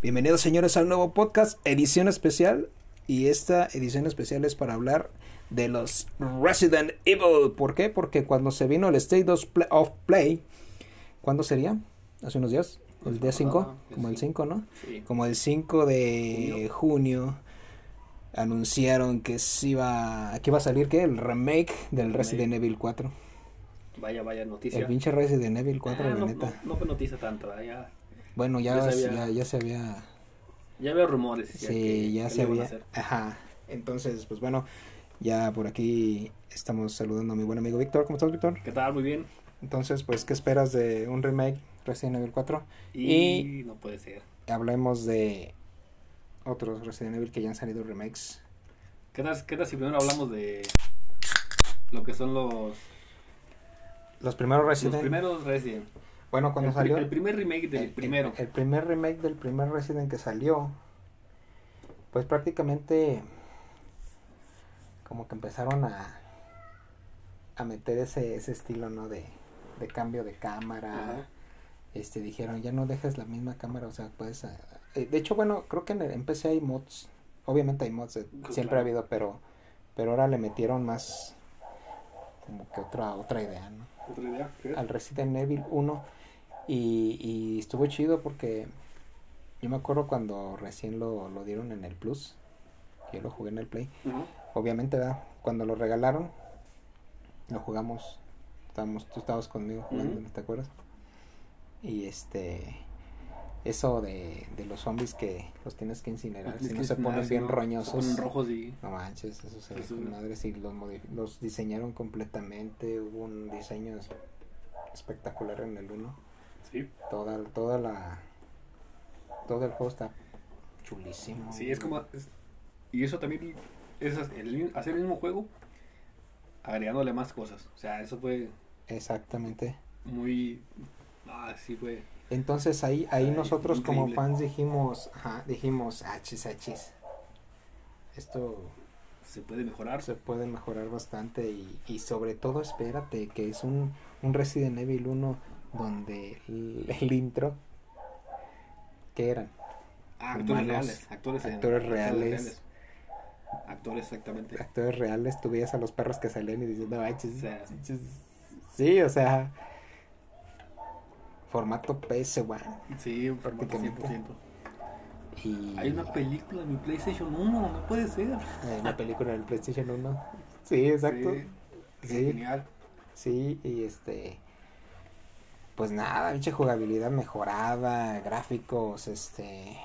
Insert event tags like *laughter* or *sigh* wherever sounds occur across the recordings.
Bienvenidos señores al nuevo podcast, edición especial. Y esta edición especial es para hablar de los Resident Evil. ¿Por qué? Porque cuando se vino el State of Play, ¿cuándo sería? ¿Hace unos días? ¿El día 5? Como el 5, ¿no? Sí. Como el 5 de junio. anunciaron que se iba, que iba a salir, ¿qué? El remake del Remake. Resident Evil 4. Vaya, vaya noticia. El pinche Resident Evil 4, Ah, la no, neta. no, no fue noticia tanto, ¿eh? ya, Bueno, ya, Ya se ya, había- ya se había... ya veo rumores. Sí, que- ya que se había. Ajá. Entonces, pues bueno, ya por aquí estamos saludando a mi buen amigo Víctor. ¿Cómo estás, Víctor? ¿Qué tal? Muy bien. Entonces, pues, ¿qué esperas de un remake Resident Evil 4? Y, no puede ser. Hablemos de otros Resident Evil que ya han salido remakes. ¿Qué tal, qué tal si primero hablamos de lo que son los, Los primeros los Resident primeros Resident? Bueno, cuando el, salió. el primer remake del el- primero. El, primer remake del primer Resident que salió. Pues prácticamente. Como que empezaron a. A meter ese, ese estilo, ¿no? De, de cambio de cámara. Ajá. Este, dijeron, ya no dejes la misma cámara, o sea, puedes... eh, de hecho, bueno, creo que en, el, en PC hay mods. Obviamente hay mods, eh, siempre ha habido, pero pero ahora le metieron más como que otra otra idea, ¿no? ¿Otra idea? ¿Qué? Al Resident Evil 1 y, y estuvo chido porque yo me acuerdo cuando recién lo, lo dieron en el Plus, yo lo jugué en el Play, obviamente, ¿verdad? Cuando lo regalaron, lo jugamos, estábamos, tú estabas conmigo jugando, Ujú. ¿te acuerdas? Y este, eso de, de los zombies que los tienes que incinerar, si que no se ponen bien no, roñosos. Se ponen rojos y... No manches, eso se ve madre, sí, los, los diseñaron completamente, hubo un diseño es- espectacular en el 1 Sí. toda toda la todo el juego está chulísimo Sí, es como... es- y eso también es el- hacer el mismo juego agregándole más cosas. O sea, eso fue exactamente muy... Ah, sí fue... entonces ahí ahí Ay, nosotros como fans dijimos ajá, dijimos achis achis esto Se puede mejorar. se puede mejorar bastante y, y sobre todo espérate que es un, un Resident Evil 1 donde el, el intro que eran Ah, actores humanos, reales. Actores, en- actores reales. Actores, exactamente. actores reales, tú veías a los perros que salían y dices, no manches, O sea, manches". Sí, o sea, formato PS1. Sí, formato Prácticamente. 100%. Y Hay una película en mi PlayStation 1, no puede ser. hay una película en el PlayStation 1. Sí, exacto. Sí, Sí, Genial. sí, y este. Pues nada, pinche jugabilidad mejorada, gráficos, este.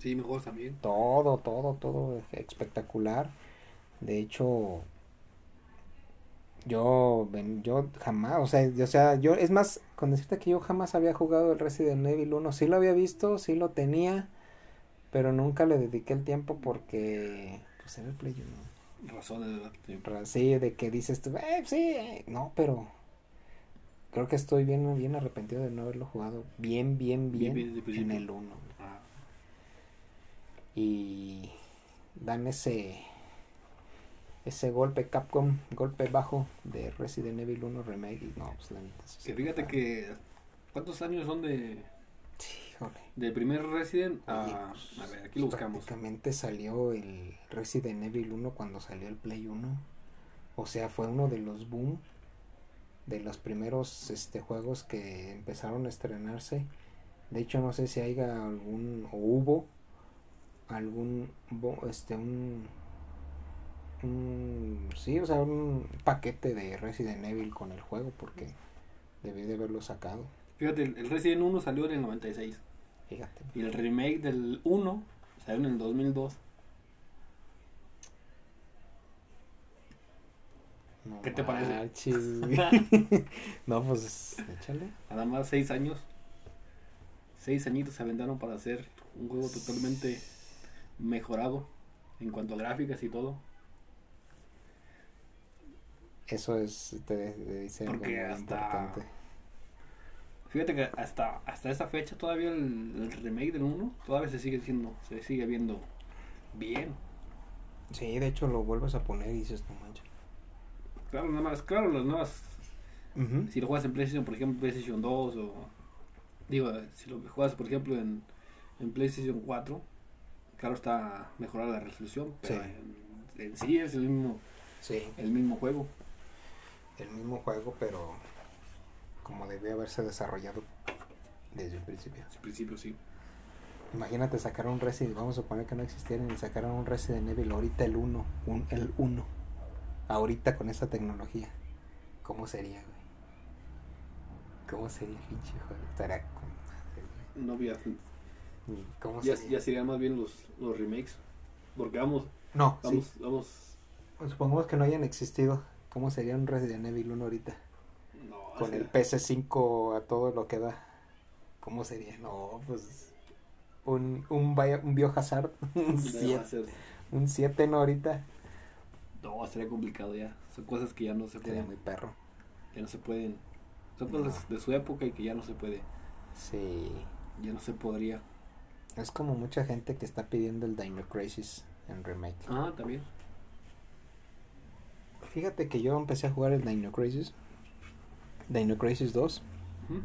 Sí, mejor también. todo, todo, todo espectacular. De hecho, yo, yo jamás, o sea, yo- o sea, yo, es más, con decirte que yo jamás había jugado el Resident Evil 1, sí lo había visto, sí lo tenía, pero nunca le dediqué el tiempo porque, pues era el Play 1. Razones. Pero Sí, de que dices tú, eh, sí, eh", no, pero creo que estoy bien, bien arrepentido de no haberlo jugado bien, bien, Bien, bien, bien en el 1 Ah, y dan ese ese golpe Capcom, golpe bajo de Resident Evil 1 Remake y no, pues la neta que fíjate que. ¿Cuántos años son de Sí, híjole. del primer Resident? Oye, a pues, a ver, aquí lo buscamos. Prácticamente salió el Resident Evil 1 cuando salió el Play 1. O sea, fue uno de los boom de los primeros este juegos que empezaron a estrenarse. De hecho, no sé si haya algún o hubo algún este un un sí, o sea, un paquete de Resident Evil con el juego porque debí de haberlo sacado. Fíjate, el el Resident 1 salió en el 96. Fíjate. Y el remake del 1 salió en el 2002. No ¿Qué te parece? *laughs* no, pues échale. Nada más 6 años. 6 añitos se aventaron para hacer un juego totalmente mejorado en cuanto a gráficas y todo. Eso es, te, te dice Porque hasta- importante. Fíjate que hasta, hasta esa fecha todavía el, el remake del 1 todavía se sigue siendo, se sigue viendo bien. Sí, de hecho lo vuelves a poner y dices, no manches. Claro, nada más, claro, las nuevas, si lo juegas en PlayStation, por ejemplo, PlayStation 2 o digo, si lo juegas por ejemplo en, En PlayStation 4, claro está mejorada la resolución, pero Sí. en, en sí es el mismo, Sí, el mismo juego. el mismo juego, pero como debió haberse desarrollado desde el principio. Al principio sí. Imagínate sacar un Resident, vamos a suponer que no existieran y sacaran un Resident Evil ahorita el 1, un, el 1, ahorita con esta tecnología. ¿Cómo sería, güey? ¿Cómo sería pinche juego? Estaría con madre, No había, güey. ¿Cómo ya, sería? ya serían más bien los, los remakes. Porque vamos, No, vamos, sí. vamos. Supongamos que no hayan existido. ¿Cómo sería un Resident Evil 1 ahorita? No, Con el sería- PC5 a todo lo que da. ¿Cómo sería? No, pues. Un, un, bio- un Biohazard. *laughs* Un debe 7. ser- Un 7 no ahorita. No, sería complicado ya. Son cosas que ya no se Sería pueden. muy perro. Ya no se pueden. Son cosas de su época y que ya no se puede. Sí. Ya no se podría. Es como mucha gente que está pidiendo el Dino Crisis en remake. Ah, también. Fíjate que yo empecé a jugar el Dino Crisis. Dino Crisis 2. Ujú.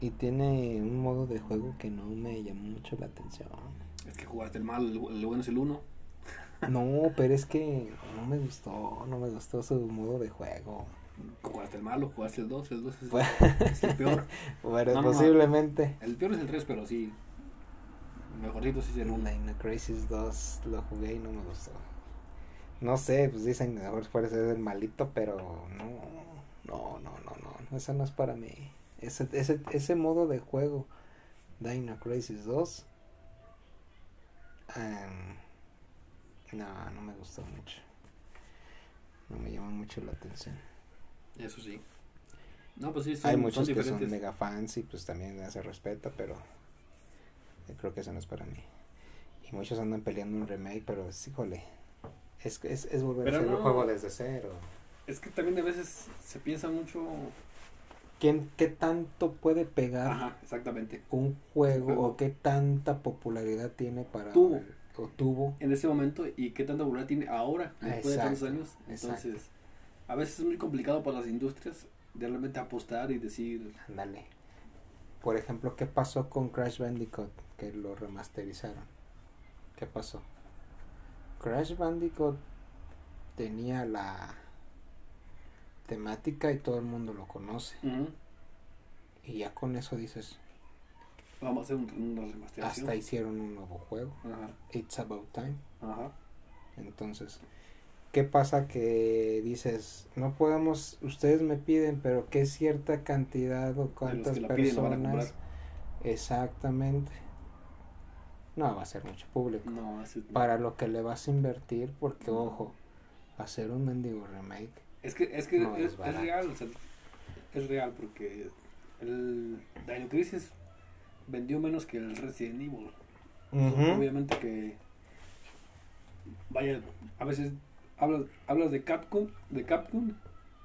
Y tiene un modo de juego que no me llamó mucho la atención. Es que jugaste el mal, el, el bueno es el uno. No, pero es que no me gustó, no me gustó su modo de juego. Jugaste el malo, jugaste el 2, el 2 es, Pues- es el peor. *laughs* Bueno, No, no, no. posiblemente. El peor es el 3, pero sí. Mejorcito sí es el El 1. Dino Crisis 2 lo jugué y no me gustó. No sé, pues dicen que ver puede ser el malito, pero no, no, no, no, no, eso no es para mí. Ese, ese, ese modo de juego, Dino Crisis 2, em, no, no me gustó mucho. No me llama mucho la atención. Eso sí. No, pues sí, son, Hay son muchos que son mega fans y pues también se respeta, pero yo creo que eso no es para mí. Y muchos andan peleando un remake, pero es, híjole, es, es, es volver Pero a hacer no. el juego desde cero. Es que también a veces se piensa mucho. ¿Quién, ¿Qué tanto puede pegar Ajá, exactamente. un juego, juego. o qué tanta popularidad tiene para... Tuvo. O tuvo. En ese momento y qué tanta popularidad tiene ahora, después de tantos años. exacto. Entonces, a veces es muy complicado para las industrias de realmente apostar y decir. Ándale. Por ejemplo, ¿qué pasó con Crash Bandicoot? Que lo remasterizaron. ¿Qué pasó? Crash Bandicoot tenía la temática y todo el mundo lo conoce. "Ujú, Y ya con eso dices, Vamos a hacer un- una remasterización. hasta hicieron un nuevo juego. Ajá, It's About Time. ajá. Entonces, ¿qué pasa que dices, no podemos, ustedes me piden, pero qué cierta cantidad o cuántas piden van a personas? Exactamente. No va a ser mucho público. No, así. Para lo que le vas a invertir, porque ojo, hacer un mendigo remake. Es que, es, que No es, real, o sea, es real porque el Dino Crisis vendió menos que el Resident Evil. Obviamente que vaya, a veces hablas, hablas de Capcom, de Capcom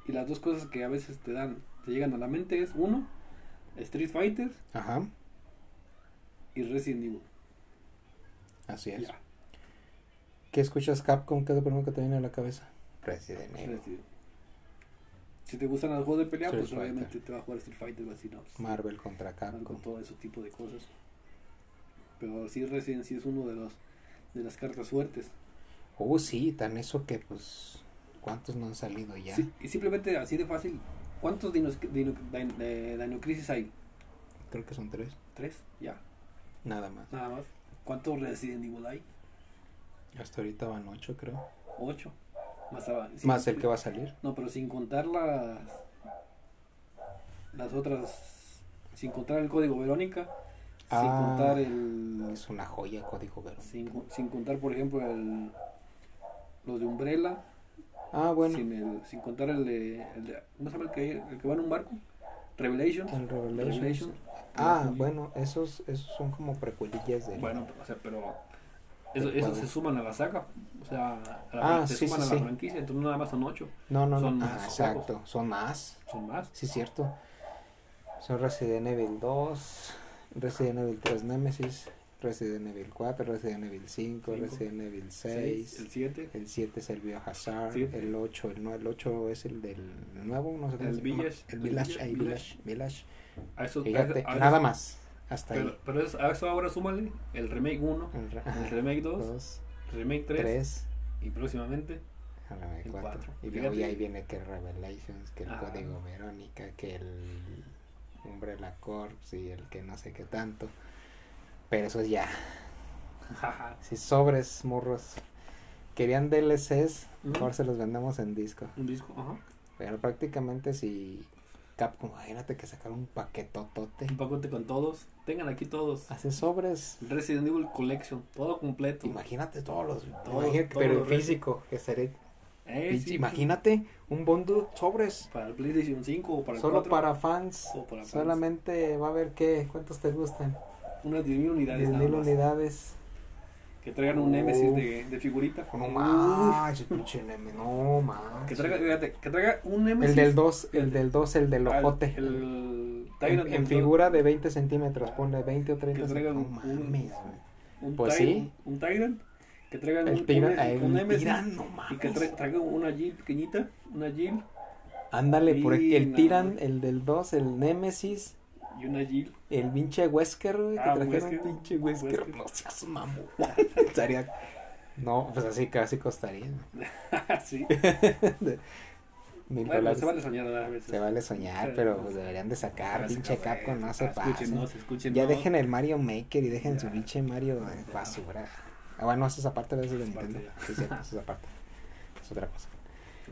y las dos cosas que a veces te dan, te llegan a la mente es uno, Street Fighter Ajá, y Resident Evil. así es. Ya, ¿Qué escuchas Capcom? ¿Qué es lo primero que te viene a la cabeza? Resident Evil. Resident Evil. Si te gustan los juegos de pelea, Street pues Fighter. obviamente te va a jugar Street Fighter o así, ¿no? Pues, Marvel contra con Capcom. todo ese tipo de cosas. Pero sí, Resident sí es uno de los de las cartas fuertes. Oh, sí, tan eso que pues, ¿cuántos no han salido ya? Sí, y simplemente así de fácil, ¿cuántos Dinos, Dino, Dino, eh, Dino Crisis hay? Creo que son tres, ¿Tres? Ya, nada más. nada más. ¿Cuántos Resident Evil hay? Hasta ahorita van ocho, creo. Ocho. Más, sin- Más el que va a salir. No, pero sin contar las las otras, sin contar el código Verónica, sin Ah. contar el Es una joya código Verónica. sin, sin contar por ejemplo el los de Umbrella, Ah, bueno, sin el sin contar el de, el de ¿cómo se llama el que, el que va en un barco? Revelation. el Revelations. Revelation. Ah, bueno, esos, esos son como precuelillas de... Bueno, o sea, pero eso, Del eso juego. se suman a la saga, o sea, a la, Ah, se sí, suman sí, a la sí. franquicia, entonces no nada más son ocho, No, no, no. son Ah, más exacto, son más. son más. Sí, cierto. Son Resident Evil 2, Resident Evil 3 Nemesis, Resident Evil 4, Resident Evil 5, Cinco. Resident Evil Seis, 6. el 7, El 7 es el Biohazard, Siete. el 8, el, el 8 es el del nuevo, no sé cómo El llama. Village, El el Village, Village, Village, Village. a eso, Fíjate, a eso- nada más. Hasta ahí. Pero, pero es- a eso ahora súmale el remake 1, El, re- el remake 2, dos, remake 3 tres, y próximamente a la el cuatro. cuatro. Y luego Fíjate. ya ahí viene que Revelations, que el Ah. código Verónica, que el Umbrella Corps y el que no sé qué tanto. Pero eso es ya. Si sobres, morros. Querían DLCs, mejor se los vendemos en disco. un disco, ajá. Pero prácticamente si Capcom, imagínate que sacaron un paquetotote. Un paquete con todos. Tengan aquí todos. Hace sobres. Resident Evil Collection, todo completo. Imagínate todos los. Todo- imagínate, todo pero en físico, que seré. Eh, sí, imagínate un bundle sobres. Para el PlayStation 5 o para el Solo 4. para fans. Para fans. Solamente va a haber qué. ¿Cuántos te gustan? Unas 10.000 unidades. 10.000 nada más. unidades. Que traigan un Nemesis de, de figurita. No manches, pinche neme, no manches. Que traiga, fíjate, que traiga un Nemesis. El del 2, el del 2, el del ojote. El, en, Tyrant en del figura de 20 centímetros, ponle 20 o 30 Que traigan centímetros. No un- mames. Un Pues Tyrant, sí. Un Tyrant. Que traigan El un, tira, un, el un Nemesis. tiran, no Y que mames. tra- traiga una Jill pequeñita. Una Jill Ándale, por el no. tiran, el del 2, el Nemesis, y una Jill. el pinche Wesker, güey, que Ah, trajeron Wesker. pinche Wesker. Wesker. No seas mamón. *laughs* Estaría- No, pues así casi costaría. *laughs* sí. Mil Bueno, dólares. se vale soñar a veces. Se vale soñar, Sí, pero pues deberían de sacar, Pero pinche Capcom, no ah. Escúchenos, escúchenos. Ya dejen el Mario Maker y dejen su Ya. pinche Mario de basura. Ah, bueno, eso es aparte de eso de parte Nintendo. ya. Sí, sí, eso es aparte. Es otra cosa.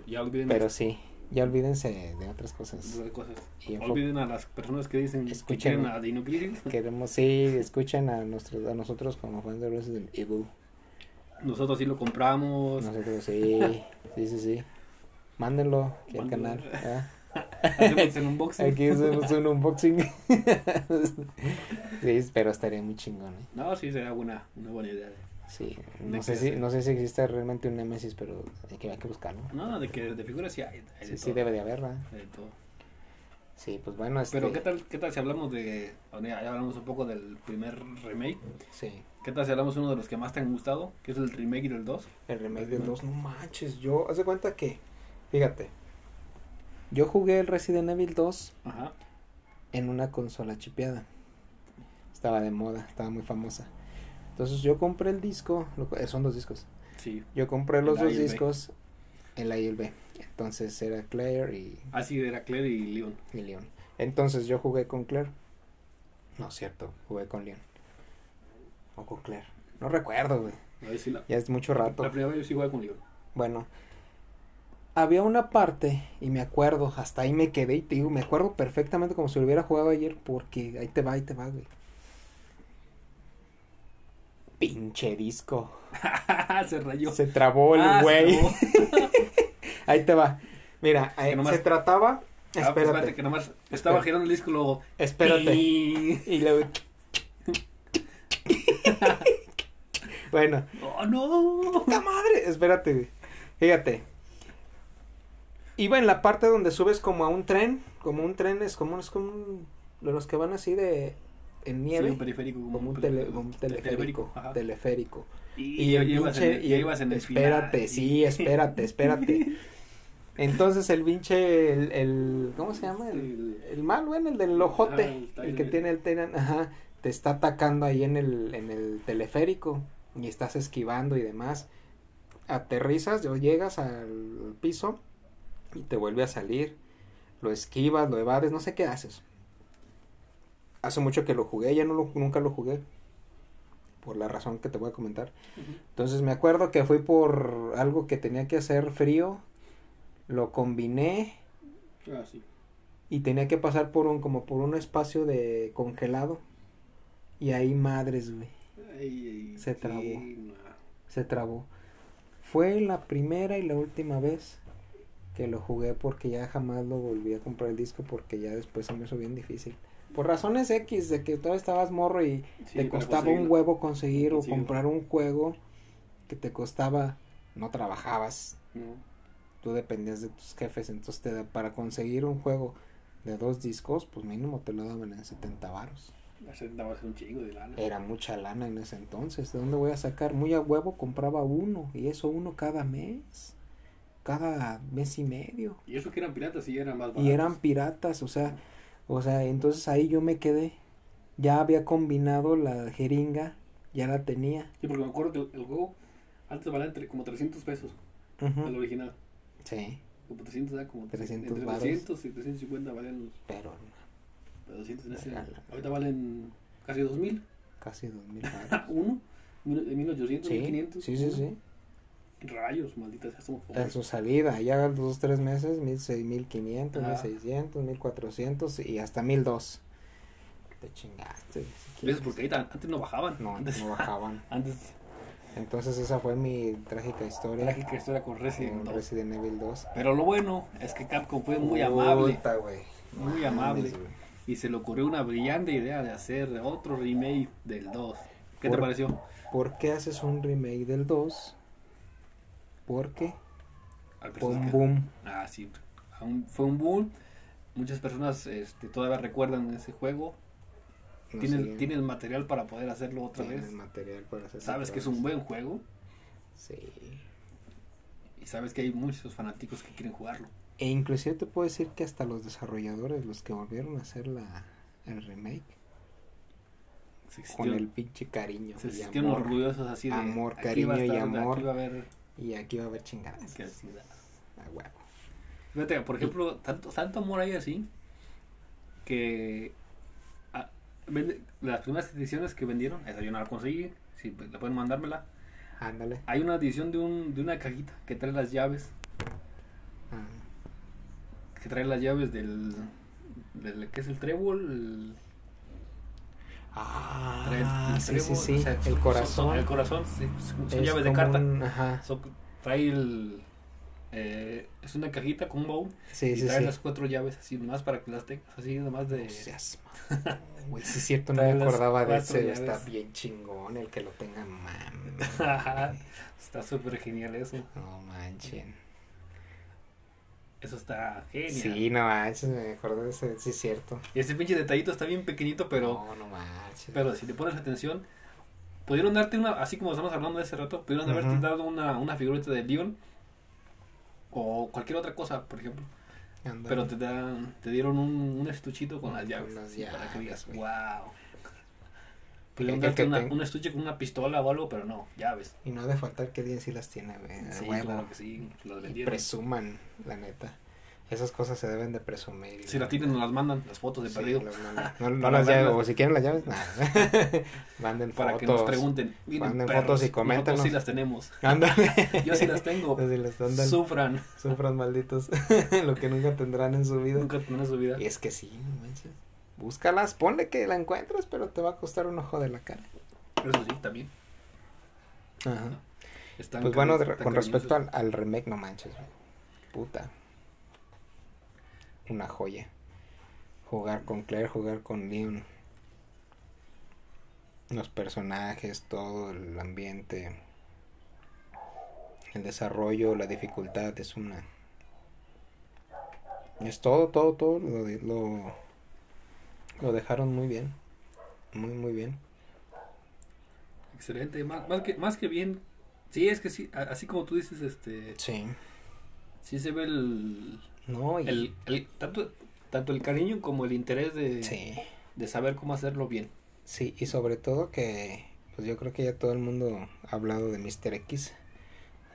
Ya Pero sí, ya olvídense de otras cosas. esas cosas. Y Olviden a las personas que dicen que Escuchen. quieren a Dino Crisis. *laughs* Queremos, sí, escuchen a, nuestros, a nosotros como fans de Resident Evil. Nosotros sí lo compramos. Nosotros sí, sí, sí, sí. Mándenlo aquí al canal. ¿ah? *laughs* Hacemos en unboxing. Aquí hacemos un unboxing. *laughs* sí, pero estaría muy chingón, ¿eh? No, sí, sería buena, una buena idea. Sí, ¿De no sé, si, no sé si existe realmente un Nemesis, pero hay que, hay que buscarlo. No, de que de figuras sí hay. hay Sí, de sí, todo, debe de haber, ¿verdad? hay de todo. Sí, pues bueno, este... Pero ¿qué tal, ¿qué tal si hablamos de... Ya ya hablamos un poco del primer remake. Sí, ¿Qué tal si hablamos de uno de los que más te han gustado? Que es el remake del 2. el remake del 2, no manches, yo, haz de cuenta que, fíjate, yo jugué el Resident Evil 2 Ajá. en una consola chipeada. Estaba de moda, estaba muy famosa. Entonces yo compré el disco, eh, son dos discos. Sí. Yo compré los dos discos, el A y el B. Entonces era Claire y, Así era Claire y Leon. y Leon. Entonces yo jugué con Claire. No cierto, jugué con Leon. O con Claire. No recuerdo, güey. A ver si la... Ya es mucho rato. La primera vez yo sí jugué con Leon. Bueno, había una parte, y me acuerdo, hasta ahí me quedé, y te digo, me acuerdo perfectamente como si lo hubiera jugado ayer, porque ahí te va, ahí te va, güey. Pinche disco. *laughs* se rayó. Se trabó el Ah, güey. trabó. *laughs* ahí te va. Mira, ahí nomás- se trataba. Ah, pues, Espérate, espérate, que nomás estaba girando el disco luego... espérate. Y luego. bueno, ¡Oh, no! ¡puta madre! Espérate, güey. Fíjate. Iba en la parte donde subes como a un tren. Como un tren es como, es como un- de los que van así de. En nieve. Sí, un periférico. como un, tele- como un teleférico. Teleférico. Y, el pinche. en, y el- en el espérate, sí, espérate, espérate. *laughs* Entonces el pinche. El, el- ¿Cómo se llama? El, El- el mal, bueno, el del ojote. Ah, el que tiene el Tyran, ajá. Te está atacando ahí en el, en el teleférico. Y estás esquivando y demás. Aterrizas o llegas al piso. Y te vuelve a salir. Lo esquivas, lo evades, no sé qué haces. Hace mucho que lo jugué, ya no lo, nunca lo jugué. Por la razón que te voy a comentar. Entonces me acuerdo que fui por algo que tenía que hacer frío. Lo combiné Ah, sí. y tenía que pasar por un como por un espacio de congelado. Y ahí madres, güey, Ay, ay, Se trabó. no. se trabó. Fue la primera y la última vez que lo jugué porque ya jamás lo volví a comprar el disco porque ya después se me hizo bien difícil. Por razones X de que todavía estabas morro y Sí, te costaba un huevo conseguir o comprar un juego que te costaba, no trabajabas, No. tú dependías de tus jefes, entonces te para conseguir un juego de dos discos, pues mínimo te lo daban en 70 varos. Dabas un chingo de lana. Era mucha lana en ese entonces, ¿de dónde voy a sacar? Muy a huevo compraba uno, y eso uno cada mes, cada mes y medio. Y eso que eran piratas y eran más baratos. Y eran piratas, o sea, o sea, entonces ahí yo me quedé. ya había combinado la jeringa, ya la tenía. Sí, porque me acuerdo que el, el juego antes valía entre como 300 pesos, Ujú. el original. Sí, Como 300, era como 300 entre varos. 300 y 350 valían los pero los 200 en ese. Regala. Ahorita valen casi 2000. casi dos mil *laughs* baros. Uno, mil- de 1800, Sí, 1500. sí, sí, uno. sí. Rayos, maldita sea, somos En pobres. su salida, ya dos, tres meses, mil seis, mil quinientos, mil seiscientos, mil cuatrocientos y hasta mil dos. Te chingaste. si ¿Ves? Porque ahí antes no bajaban. No, antes, no bajaban. *laughs* antes, Entonces esa fue mi trágica historia trágica historia con Resident con 2. Resident Evil 2. Pero lo bueno es que Capcom fue muy amable Puta, güey. Muy Mames, amable. y se le ocurrió una brillante idea de hacer otro remake del 2. ¿Qué te pareció? ¿Por qué haces un remake del 2? Porque fue un boom. Ah, sí. Fue un boom. Muchas personas este, todavía recuerdan ese juego. No Tienes, sé, tienes material para poder hacerlo otra vez. material para hacer Sabes que es un buen juego. Sí. Y sabes que hay muchos fanáticos que quieren jugarlo. E inclusive te puedo decir que hasta los desarrolladores, los que volvieron a hacer la, el remake, con el pinche cariño se amor, orgullosos así de. amor, cariño y amor. Aquí va a haber. Y aquí va a haber chingadas. que así da. A huevo. Fíjate, por ejemplo, tanto, tanto amor hay así que ah, vende- las primeras ediciones que vendieron, esa yo no la conseguí, si pues, la pueden mandármela. Ándale. Hay una edición de, un, de una cajita que trae las llaves, Ah, que trae las llaves del, del ¿qué es el trébol? El- Ah, trae el- el sí, sí, sí. o sea, el son- corazón. son- el corazón, sí, son es llaves de carta. un- ajá. Trae el... eh, es una cajita con un baúl Sí, y sí, trae las cuatro llaves así nomás para que las tengas así nomás de *laughs* Güey, sí es cierto, no me acordaba de ese. Está llaves. bien chingón el que lo tenga, man. *laughs* está súper genial eso No manchen. Eso está genial Sí, no manches, me acordé de ese. Sí, es cierto. y ese pinche detallito está bien pequeñito pero No, no manches. pero si le pones atención pudieron darte una así como estamos hablando de ese rato pudieron haberte dado una, una figurita de Leon o cualquier otra cosa por ejemplo pero te dan te dieron un, un estuchito con las Con llaves las así, para que llaves, digas wow Que- pudieron que- una- un estuche con una pistola o algo pero no llaves Y no ha de faltar que alguien sí las tiene, güey. sí huevo. claro que sí las Y vendieron presuman, la neta. Esas cosas se deben de presumir. si las tienen nos las mandan las fotos de Sí, perdido las. No, no *laughs* Para las llaves, o si quieren las llaves, nada. *laughs* Manden para fotos. que nos pregunten. Manden perros, fotos y coméntenos. Nosotros sí las tenemos. Ándale. *laughs* Yo sí las tengo. Así las andan. Sufran. Sufran malditos. Lo que nunca tendrán en su vida. Nunca tendrán su vida. Y es que sí, no manches. Búscalas, ponle que la encuentres, pero te va a costar un ojo de la cara. Eso sí, también. Ajá. Están Pues bueno, de- con respecto al, al remake, no manches, güey. Puta. Una joya. Jugar con Claire, jugar con Leon. Los personajes, todo el ambiente. El desarrollo, la dificultad, es una... Es todo, todo, todo. Lo, lo, lo dejaron muy bien. Muy, muy bien. Excelente. Más, más, que, más que bien. Sí, es que sí. Así como tú dices, este. Sí. Sí se ve el. No, y... el, el- tanto, tanto el cariño como el interés de, Sí. de saber cómo hacerlo bien. Sí, y sobre todo que, pues yo creo que ya todo el mundo ha hablado de Mr. X.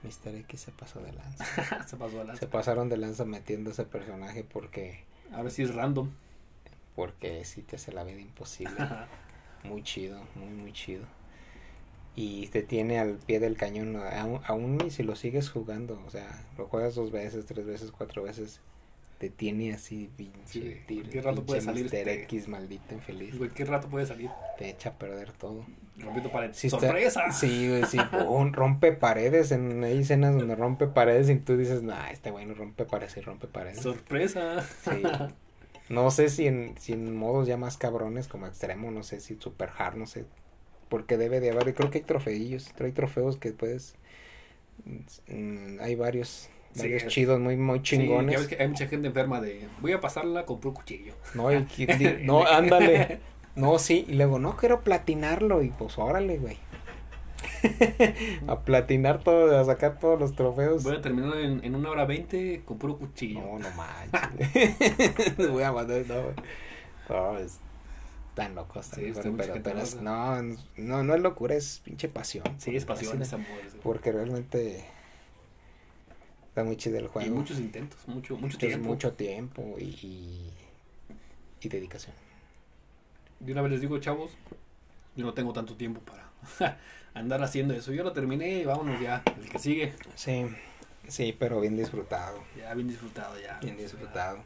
Mr. X se pasó de lanza. *laughs* se pasó a la. Se pasaron de lanza metiendo ese personaje porque, A ver si es random. Porque sí te hace la vida imposible. Muy chido, muy, muy chido. Y te tiene al pie del cañón, aún, aún si lo sigues jugando, o sea, lo juegas dos veces, tres veces, cuatro veces, te tiene así, pinche, Sí, cualquier rato puede salir este- X, maldito infeliz, Cualquier rato puede salir. te echa a perder todo. Rompiendo pared. Sí está- ¡Sorpresa! sí, güey, sí. Un rompe paredes. En, hay escenas donde rompe paredes y tú dices, nah, este güey no rompe paredes y rompe paredes. ¡Sorpresa! Sí. No sé si en, si en modos ya más cabrones como extremo, no sé si super hard, no sé. Porque debe de haber, y creo que hay trofeillos, hay trofeos que puedes. mm, hay varios, Sí, es- chidos, muy, muy Sí, chingones. ya ves que hay mucha gente enferma de. Voy a pasarla con puro cuchillo. No, di- *laughs* no, ándale. *laughs* No, sí, y luego, no quiero platinarlo, y pues órale, güey. *laughs* a platinar todo, a sacar todos los trofeos. Voy a terminar en, en una hora veinte con puro cuchillo. No, no *laughs* manches. *laughs* Voy a mandar, no. No, es- están locos. Sí, está pero, es- no, no, no es locura, es pinche pasión. Sí, es pasión, es amor. Porque realmente está muy chido el juego. Y muchos intentos, mucho, mucho Es tiempo. mucho tiempo y, y, y dedicación. De una vez les digo, chavos, yo no tengo tanto tiempo para *laughs* andar haciendo eso. Yo lo terminé y vámonos ya. El que sigue, Sí, sí, pero bien disfrutado. ya bien disfrutado ya. Bien disfrutado.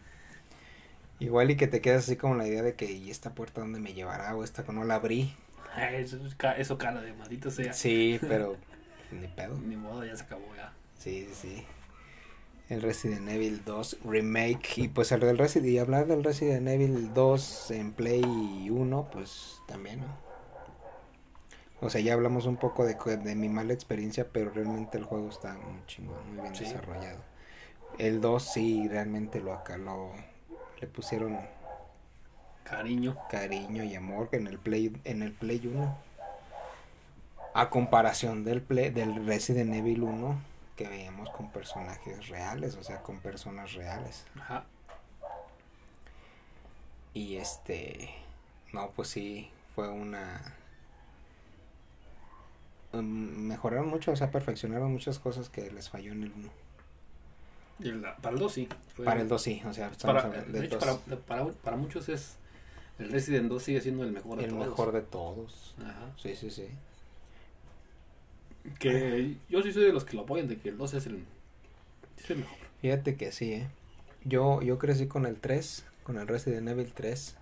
Igual y que te quedas así como la idea de que, ¿y esta puerta dónde me llevará? O esta que no la abrí. Ah, Eso, eso cara de maldito sea. Sí, *laughs* pero ni pedo. Ni modo, ya se acabó ya. Sí, sí, sí. El Resident Evil 2 Remake. Y pues el del Resident, y hablar del Resident Evil 2 en Play 1, pues también, ¿no? O sea, ya hablamos un poco de, de mi mala experiencia, pero realmente el juego está muy chingón, muy bien Sí. desarrollado. El 2 sí, realmente lo acá lo le pusieron Cariño. cariño y amor en el Play en el Play 1. A comparación del Play, del Resident Evil 1 que veíamos con personajes reales, o sea, con personas reales. Ajá. Y este no, pues sí fue una um, mejoraron mucho, o sea, perfeccionaron muchas cosas que les falló en el 1. Y la- para el 2 sí. Fue- Para el 2 sí, o sea, Para, de hecho, 2, para, para, para muchos es. El Resident 2 sigue siendo el mejor de el todos. mejor de todos. Ajá. Sí, sí, sí. Que yo sí soy de los que lo apoyan, de que el 2 es el, es el mejor. Fíjate que sí, ¿eh? Yo, yo crecí con el 3, con el Resident Evil 3.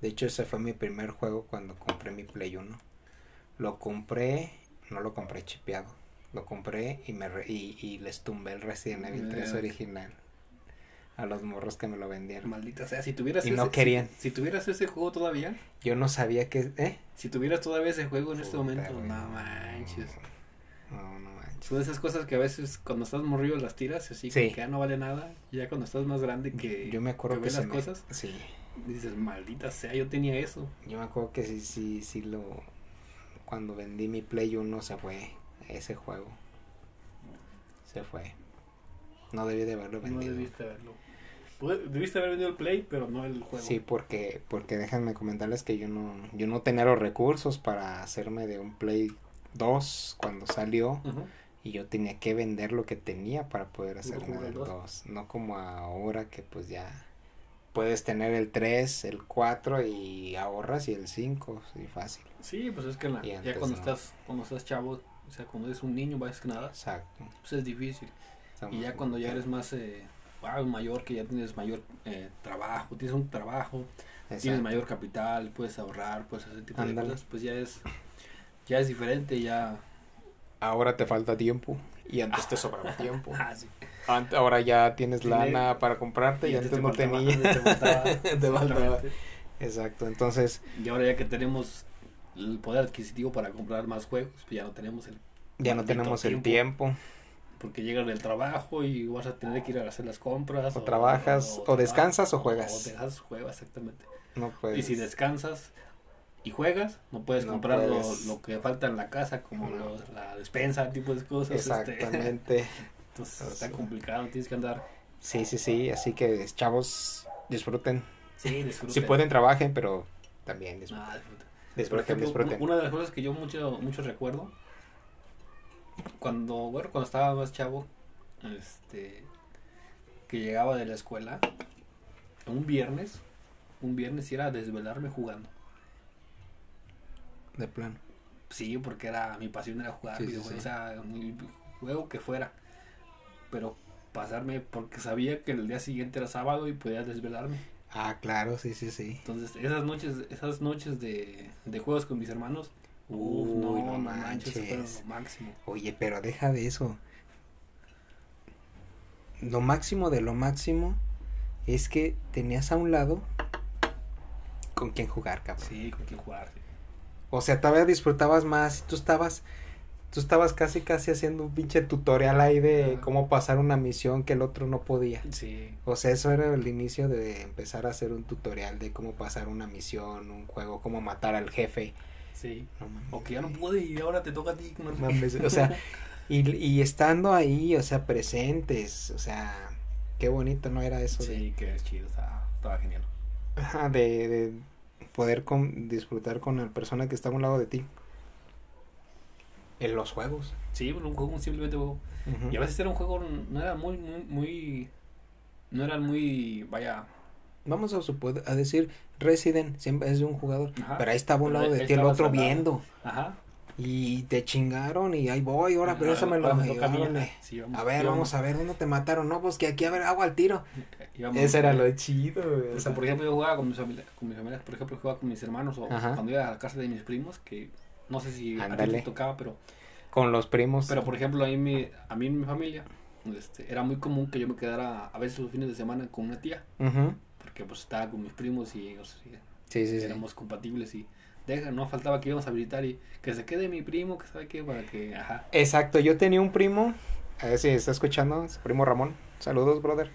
De hecho, ese fue mi primer juego cuando compré mi Play 1. Lo compré, no lo compré chipeado. Lo compré y, me re- y, y les tumbé el Resident Evil 3 Eh. original. A los morros que me lo vendieron. Maldita sea, si tuvieras Y no ese- querían. Si, si tuvieras ese juego todavía, Yo no sabía que... ¿Eh? si tuvieras todavía ese juego en este momento, no manches. No, no manches. Son esas cosas que a veces cuando estás morrido las tiras, así Sí. que ya no vale nada. Y ya cuando estás más grande que, Yo me acuerdo que que, ves las me- cosas, Sí. dices, maldita sea, yo tenía eso. Yo me acuerdo que sí, sí, sí lo... Cuando vendí mi Play 1 se fue ese juego. Se fue. No debí de haberlo No vendido. debiste haberlo. Debiste haber vendido el Play, pero no el juego. Sí, porque, porque déjenme comentarles que yo no, yo no tenía los recursos para hacerme de un Play 2 cuando salió y yo tenía que vender lo que tenía para poder hacerme del dos. 2. No como ahora que pues ya puedes tener el 3, el 4 y ahorras y el 5, sí, fácil. Sí, pues es que la- ya cuando no. estás cuando estás chavo, o sea, cuando eres un niño, más que nada, Exacto. pues es difícil. Estamos Y ya cuando ya eres más eh, wow, mayor, que ya tienes mayor eh, trabajo, tienes un trabajo, tienes Exacto. mayor capital, puedes ahorrar, puedes hacer ese tipo de cosas, pues ya es ya es diferente, ya Ahora te falta tiempo y antes te sobraba *laughs* tiempo. ah, sí. Ahora ya tienes Tiene- lana para comprarte y, antes antes no te faltaba, *laughs* tenía. antes te faltaba, Te faltaba. exactamente. Exacto, entonces Y ahora ya que tenemos el poder adquisitivo para comprar más juegos, pues ya no tenemos el ya no tenemos el tiempo. porque llegas del trabajo y vas a tener que ir a hacer las compras O trabajas, o descansas, o juegas. o descansas, juegas exactamente No puedes. y si descansas y juegas no puedes No comprar lo- puedes. Lo, que falta en la casa como No. los- la despensa tipo de cosas este, Exactamente. *laughs* entonces Así. está complicado tienes que andar Sí, sí, sí. Así que chavos, disfruten. sí disfruta Si pueden, trabajen, pero también disfruten. Ah, disfruten, ejemplo, disfruten. una de las cosas que yo mucho mucho recuerdo cuando bueno cuando estaba más chavo este que llegaba de la escuela un viernes un viernes era desvelarme jugando De plano. sí porque era mi pasión era jugar Sí, sí, o sea el juego que fuera pero pasarme porque sabía que el día siguiente era sábado y podía desvelarme Ah, claro, sí, sí, sí. entonces esas noches esas noches de, de juegos con mis hermanos Uf, Uy, no, no no manches, manches. lo máximo. Oye, pero deja de eso. Lo máximo de lo máximo es que tenías a un lado con quien jugar, cabrón. Sí, con quien jugar. sí. O sea, todavía disfrutabas más. Tú estabas, tú estabas casi casi haciendo un pinche tutorial ahí de cómo pasar una misión que el otro no podía. Sí, O sea, eso era el inicio de empezar a hacer un tutorial de cómo pasar una misión, un juego, cómo matar al jefe. sí. No mames, O que ya no pude y ahora te toca a ti. no. Mames, o sea, *laughs* y, y estando ahí, o sea, presentes, o sea, qué bonito no era eso de, Sí, que es chido, estaba, estaba genial. ajá, de, de poder con, disfrutar con la persona que está a un lado de ti. En los juegos. Sí, un juego, simplemente juego. Y a veces era un juego, no era muy, muy, muy no eran muy, vaya, Vamos a, supo- a decir, Resident siempre es de un jugador. Ajá. Pero ahí estaba un lado de ti, el otro viendo. ajá. Y te chingaron y ahí voy, ahora, pero eso me lo. Sí, A ver, íbamos- vamos a ver dónde te mataron. No, pues que aquí a ver, agua al tiro. íbamos- Ese era lo chido, güey. o sea, por ejemplo, yo jugaba con mis familias, con mis familias, por ejemplo, jugaba con mis hermanos o Ajá. cuando iba a la casa de mis primos, que no sé si a ti te tocaba, pero, con los primos. pero por ejemplo, ahí mi, a mí en mi familia, este, era muy común que yo me quedara a veces los fines de semana con una tía, porque pues estaba con mis primos y Sí, sí. éramos compatibles y deja, no faltaba que íbamos a visitar y que se quede mi primo, que sabe qué, para que, ajá. Exacto, yo tenía un primo, a ver si está escuchando, su primo Ramón. Saludos, brother.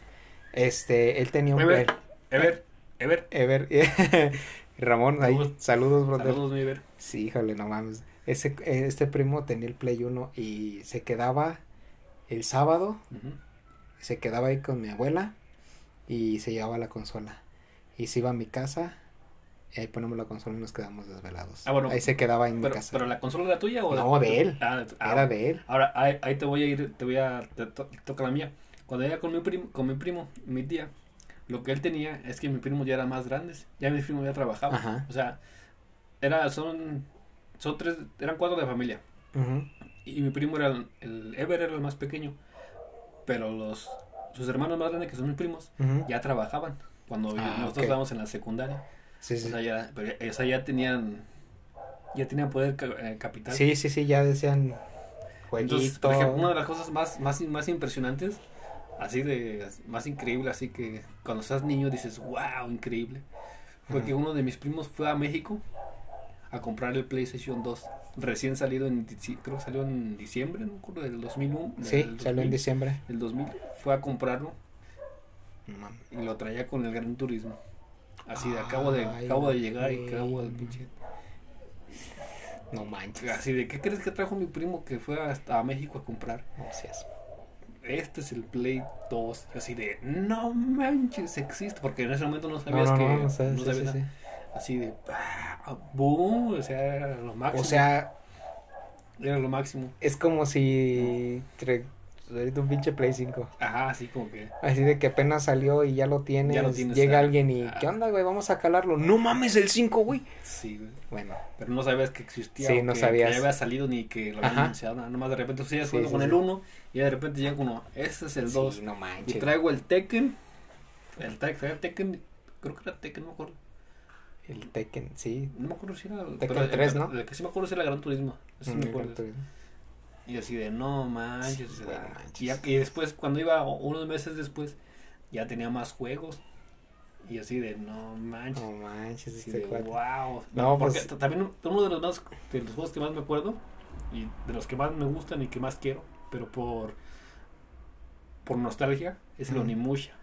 Este, él tenía un Ever, Ever, Ever. Ever. *laughs* Ramón, ahí, Saludos. saludos, brother. Saludos, mi Ever. Sí, híjole, no mames. Ese, este primo tenía el Play 1 y se quedaba el sábado, se quedaba ahí con mi abuela y se llevaba la consola. Y se iba a mi casa y ahí ponemos la consola y nos quedamos desvelados. Ah, bueno, ahí se quedaba en mi casa. pero la consola era tuya o No, de él. Ah, de- ah, Era de él. Ahora, ahí, ahí te voy a ir, te voy a, te to- toca la mía. Cuando iba con mi primo, con mi primo, mi tía, lo que él tenía es que mis primos ya eran más grandes, ya mis primos ya trabajaban. Ajá. O sea, era, son, son tres, eran cuatro de familia. Ujú. Y mi primo era el, el Ever era el más pequeño. Pero los, sus hermanos más grandes, que son mis primos, Ujú. ya trabajaban. Cuando Ah, nosotros ok. estábamos en la secundaria. Sí, sí. O sea, ya, pero, o sea, ya tenían, ya tenían poder eh, capital. Sí, sí, sí, ya decían jueguito. Entonces, por ejemplo, una de las cosas más, más, más impresionantes, así de, más increíble, así que cuando estás niño dices, wow, increíble, fue que uno de mis primos fue a México a comprar el PlayStation 2, recién salido en, creo que salió en diciembre, no me acuerdo, del 2001. Sí, del salió en 2000, diciembre. del 2000, fue a comprarlo y lo traía con el Gran Turismo. Así de, acabo de, Ay, acabo de llegar y acabo del pinche No manches. Así de, ¿qué crees que trajo mi primo que fue hasta a México a comprar? No seas- Este es el Play 2. Así de, no manches, existe. Porque en ese momento no sabías no, que. no, o sea, no sí, sabías sí, sí. Así de, ¡pah! boom. O sea, era lo máximo. O sea, era lo máximo. es como si tre- ahorita un pinche Play 5. Ajá, así como que. Así de que apenas salió y ya lo tienes. Ya lo tienes, llega ah. alguien y, Ah. ¿qué onda, güey? Vamos a calarlo. No mames, el 5, güey. Sí, güey. Bueno, Pero no sabías que existía. Sí, o no que, sabías. Que ya había salido ni que lo habían anunciado. Nada más de repente tú sigues Sí, jugando sí, con el 1 y de repente llega uno. Este es el 2. sí, no y manches. traigo el Tekken. El Tekken, Tekken. Creo que era Tekken, no me acuerdo. El Tekken, sí. No me acuerdo si era. el- Tekken pero el- 3, ¿no? El que sí me acuerdo si era Gran Turismo. Eso sí Mm, me acuerdo. Gran Turismo. Y así de, no manches. Sí. Y, ya- y después, cuando iba unos meses después, ya tenía más juegos. Y así de, no manches. No manches, así este de, wow. No, porque pues- también uno de los, más, de los juegos que más me acuerdo y de los que más me gustan y que más quiero, pero por por nostalgia, es el. Onimusha.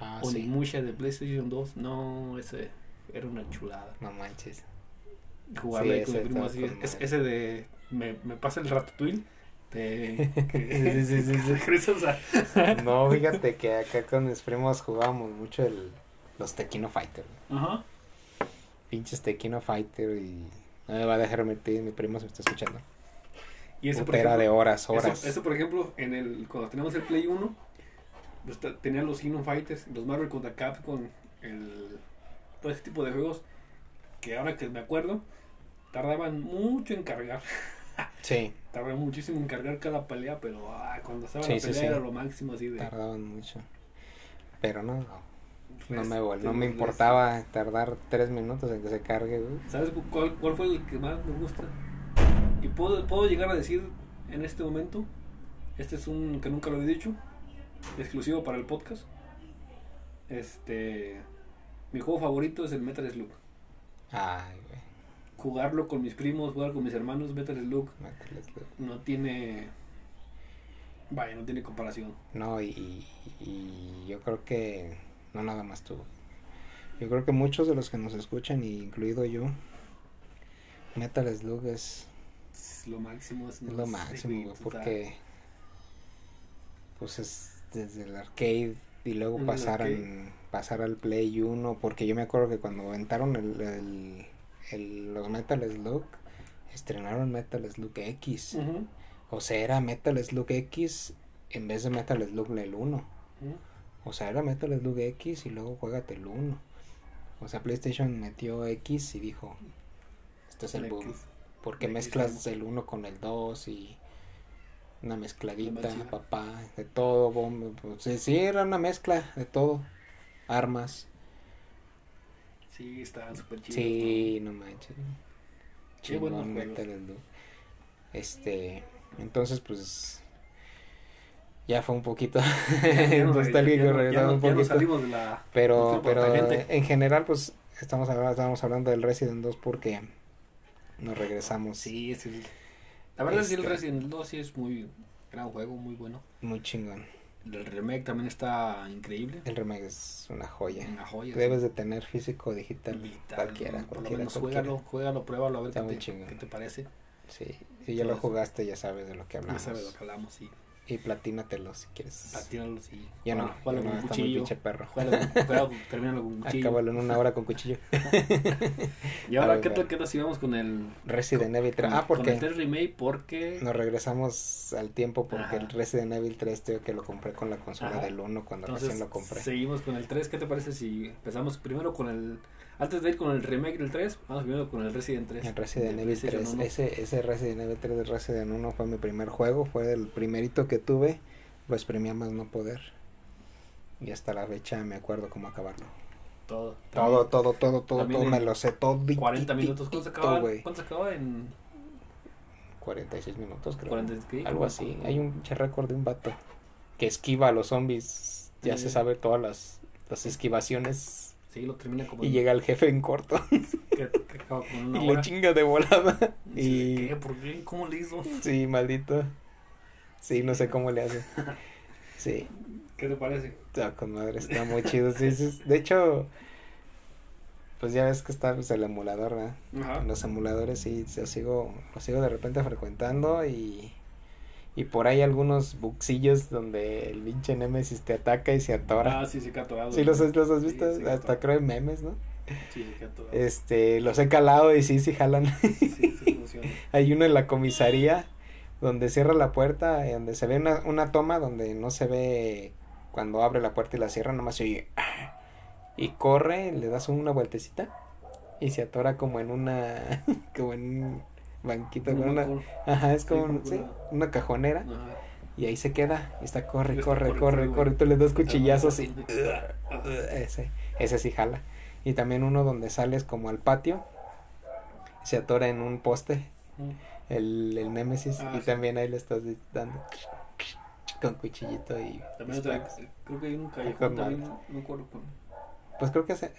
Ah, sí. Onimusha de PlayStation 2. No, ese era una chulada. No manches. jugarle Sí, con ese primo así. Es, ese de. Me, me pasa el ratatouille. De. *laughs* que- Sí, sí, sí, sí. *laughs* regresas a- No, fíjate que acá con mis primos jugábamos mucho el, los Tequino Fighter. Ajá. Pinches Tequino Fighter y no me va a dejar meter, mi primo se me está escuchando. Y ese, por ejemplo, de horas, eso- horas. Eso, por ejemplo, en el, cuando teníamos el Play 1, pues, tenían los Kingdom Fighters, los Marvel contra Capcom, el, todo ese tipo de juegos que ahora que me acuerdo, tardaban mucho en cargar. *laughs* Sí, Tardaban muchísimo en cargar cada pelea, pero ah, cuando estaba Sí, la pelea sí. era lo máximo así de... tardaban mucho. Pero no, no, me, vol- no me les- importaba tardar tres minutos en que se cargue, güey. ¿Sabes cu- cuál, cuál fue el que más me gusta? Y puedo, puedo llegar a decir en este momento, este es un que nunca lo había dicho, exclusivo para el podcast. Este, mi juego favorito es el Metal Slug. Ay, güey. Jugarlo con mis primos, jugar con mis hermanos, Metal Slug güey. no tiene, vaya, no tiene comparación. No, y, y yo creo que no nada más tú. Yo creo que muchos de los que nos escuchan, y incluido yo, Metal Slug es, Es lo máximo, es, es lo máximo, güey, porque pues es desde el arcade y luego arcade. pasar al Play 1, porque yo me acuerdo que cuando aventaron el, el- el- los Metal Slug, estrenaron Metal Slug X. O sea, era Metal Slug X en vez de Metal Slug el 1. ujú. O sea, era Metal Slug X y luego juégate el 1. O sea, PlayStation metió X y dijo, este es el El boom. X. Porque el mezclas el el 1 con el 2 y una mezcladita, La mezcla. papá, de todo, bomba. Pues, sí, sí, era una mezcla de todo. Armas. Sí, está súper chido. Sí, no manches. Qué Slug. Este, entonces pues ya fue un poquito *laughs* nostálgico no- no- un poquito. Pero, pero en general, pues estamos hablando, estábamos hablando del Resident 2 porque nos regresamos Sí, es el... La verdad es que el Este. Resident 2 sí es muy gran juego, muy bueno. muy chingón. El remake también está increíble. El remake es una joya. Una joya. Debes sí. de tener físico digital, Digital, cualquiera, Por lo cualquiera, menos cualquiera. juégalo, juégalo, pruébalo a ver qué te, chingón. qué te parece. Sí, si ya lo eso. jugaste ya sabes de lo que Ya hablamos. sabes lo que hablamos, sí. Y platínatelo si quieres. Platínalos y... Ya no, juégalo ya no, está muy cuchillo. pinche perro. Juégalo- termínalo con cuchillo. *laughs* Acábalo en una hora con cuchillo. *laughs* Y ahora, ver, ¿qué tal queda si vamos con el... Resident Evil 3. con- Ah, Con el porque 3 remake porque... nos regresamos al tiempo porque Ajá. el Resident Evil 3 tengo que lo compré con la consola Ajá. del 1 cuando Entonces, recién lo compré. seguimos con el 3. ¿Qué te parece si empezamos primero con el... Antes de ir con el remake del 3, vamos primero con el Resident 3. El Resident de Evil PlayStation 3. 1. Ese, ese Resident Evil 3 de Resident 1 fue mi primer juego. Fue el primerito que tuve. Lo exprimí a más no poder. Y hasta la fecha me acuerdo cómo acabarlo. Todo. Todo, todo, todo, todo, también todo. Me lo sé todo. 40 minutos. ¿Cuánto se acaba? ¿Cuánto se acaba en 46 minutos, creo. 40? ¿qué? Algo así. Hay un récord de un vato que esquiva a los zombies. Ya Sí. se sabe todas las, las esquivaciones. Sí, lo termina como... Y en- llega el jefe en corto. *laughs* Que, que acaba con una y hora. chinga de volada. Y ¿Qué? ¿Por qué? ¿Cómo le hizo? sí, maldito. Sí, no sé cómo le hace. *laughs* Sí, ¿Qué te parece? está con madre, está muy chido. Sí, sí, De hecho, pues ya ves que está pues, el emulador, ¿verdad? Ajá. Los emuladores sí, lo sigo, lo sigo de repente frecuentando y, y por ahí algunos buxillos donde el pinche Nemesis te ataca y se atora. Ah, sí, se queda atorado. Sí, los, has- los has Sí, visto, hasta creo en memes, ¿no? Sí, se queda atorado. Este, los he calado y sí, sí jalan. Sí, sí *laughs* funciona. Hay uno en la comisaría donde cierra la puerta, eh, donde se ve una, una toma donde no se ve cuando abre la puerta y la cierra, nomás se oye. Y corre, le das una vueltecita y se atora como en una. *laughs* como en banquito. Con una, ajá, es como como un- sí, una- cajonera Ajá. y ahí se queda. Y está corre, Y corre, corre, corre, corre, tú le das cuchillazos y. *laughs* Ese, ese sí jala. Y también uno donde sales como al patio, se atora en un poste el, el Némesis Ah, y sí. también ahí le estás dando con cuchillito y También otra, creo que hay un callejón también, no con- pues creo que ese,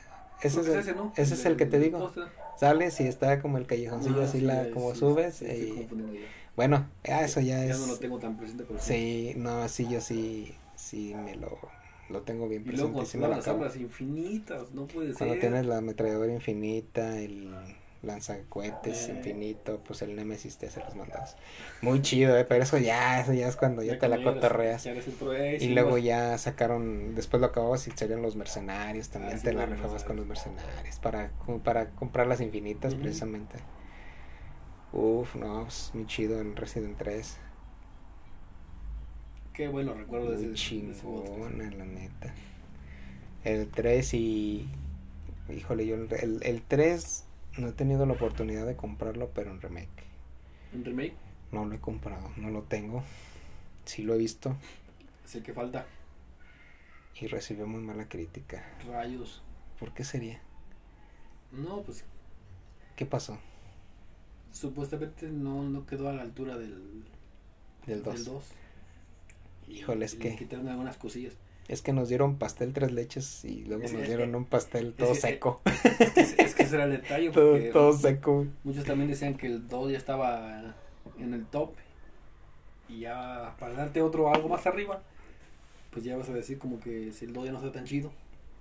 ese, creo es que el, ese, ¿no? ese es el que te digo poste. Sales y está como el callejoncillo Ah, así sí, la como sí, subes sí, y ya. bueno ah, eso ya, Ya es no lo tengo tan presente, pero sí no sí yo sí sí me lo lo tengo bien luego presente y sí con me lo las armas infinitas, no puede cuando ser. tienes la ametralladora infinita el lanzacohetes Eh. infinito pues el Némesis te hace los mandados muy chido eh pero eso ya eso ya es cuando ya, te la cotorreas Y sí, luego ya sacaron, después lo acababas y salieron los mercenarios, también Ah, sí, te la los rifabas con los mercenarios. para, para comprar las infinitas precisamente. Uf, no, pues muy chido en Resident 3. Qué bueno recuerdo de ese, Muy de ese juego. chingona, la neta. El 3 y... Híjole, yo el, el 3 no he tenido la oportunidad de comprarlo, pero en remake. Un remake No lo he comprado, no lo tengo. Sí lo he visto es el que falta. y recibió muy mala crítica. Rayos. ¿Por qué sería? No, pues ¿Qué pasó? supuestamente no, no quedó a la altura del, Del 2. del 2. Híjole, es que- le quitaron algunas cosillas. Es que nos dieron pastel tres leches y luego Es- nos dieron un pastel todo es- seco. Es que, es que ese era el detalle. *laughs* todo, seco. Muchos también decían que el 2 ya estaba en el top. Y ya para darte otro algo más arriba, pues ya vas a decir como que si el 2 ya no está tan chido.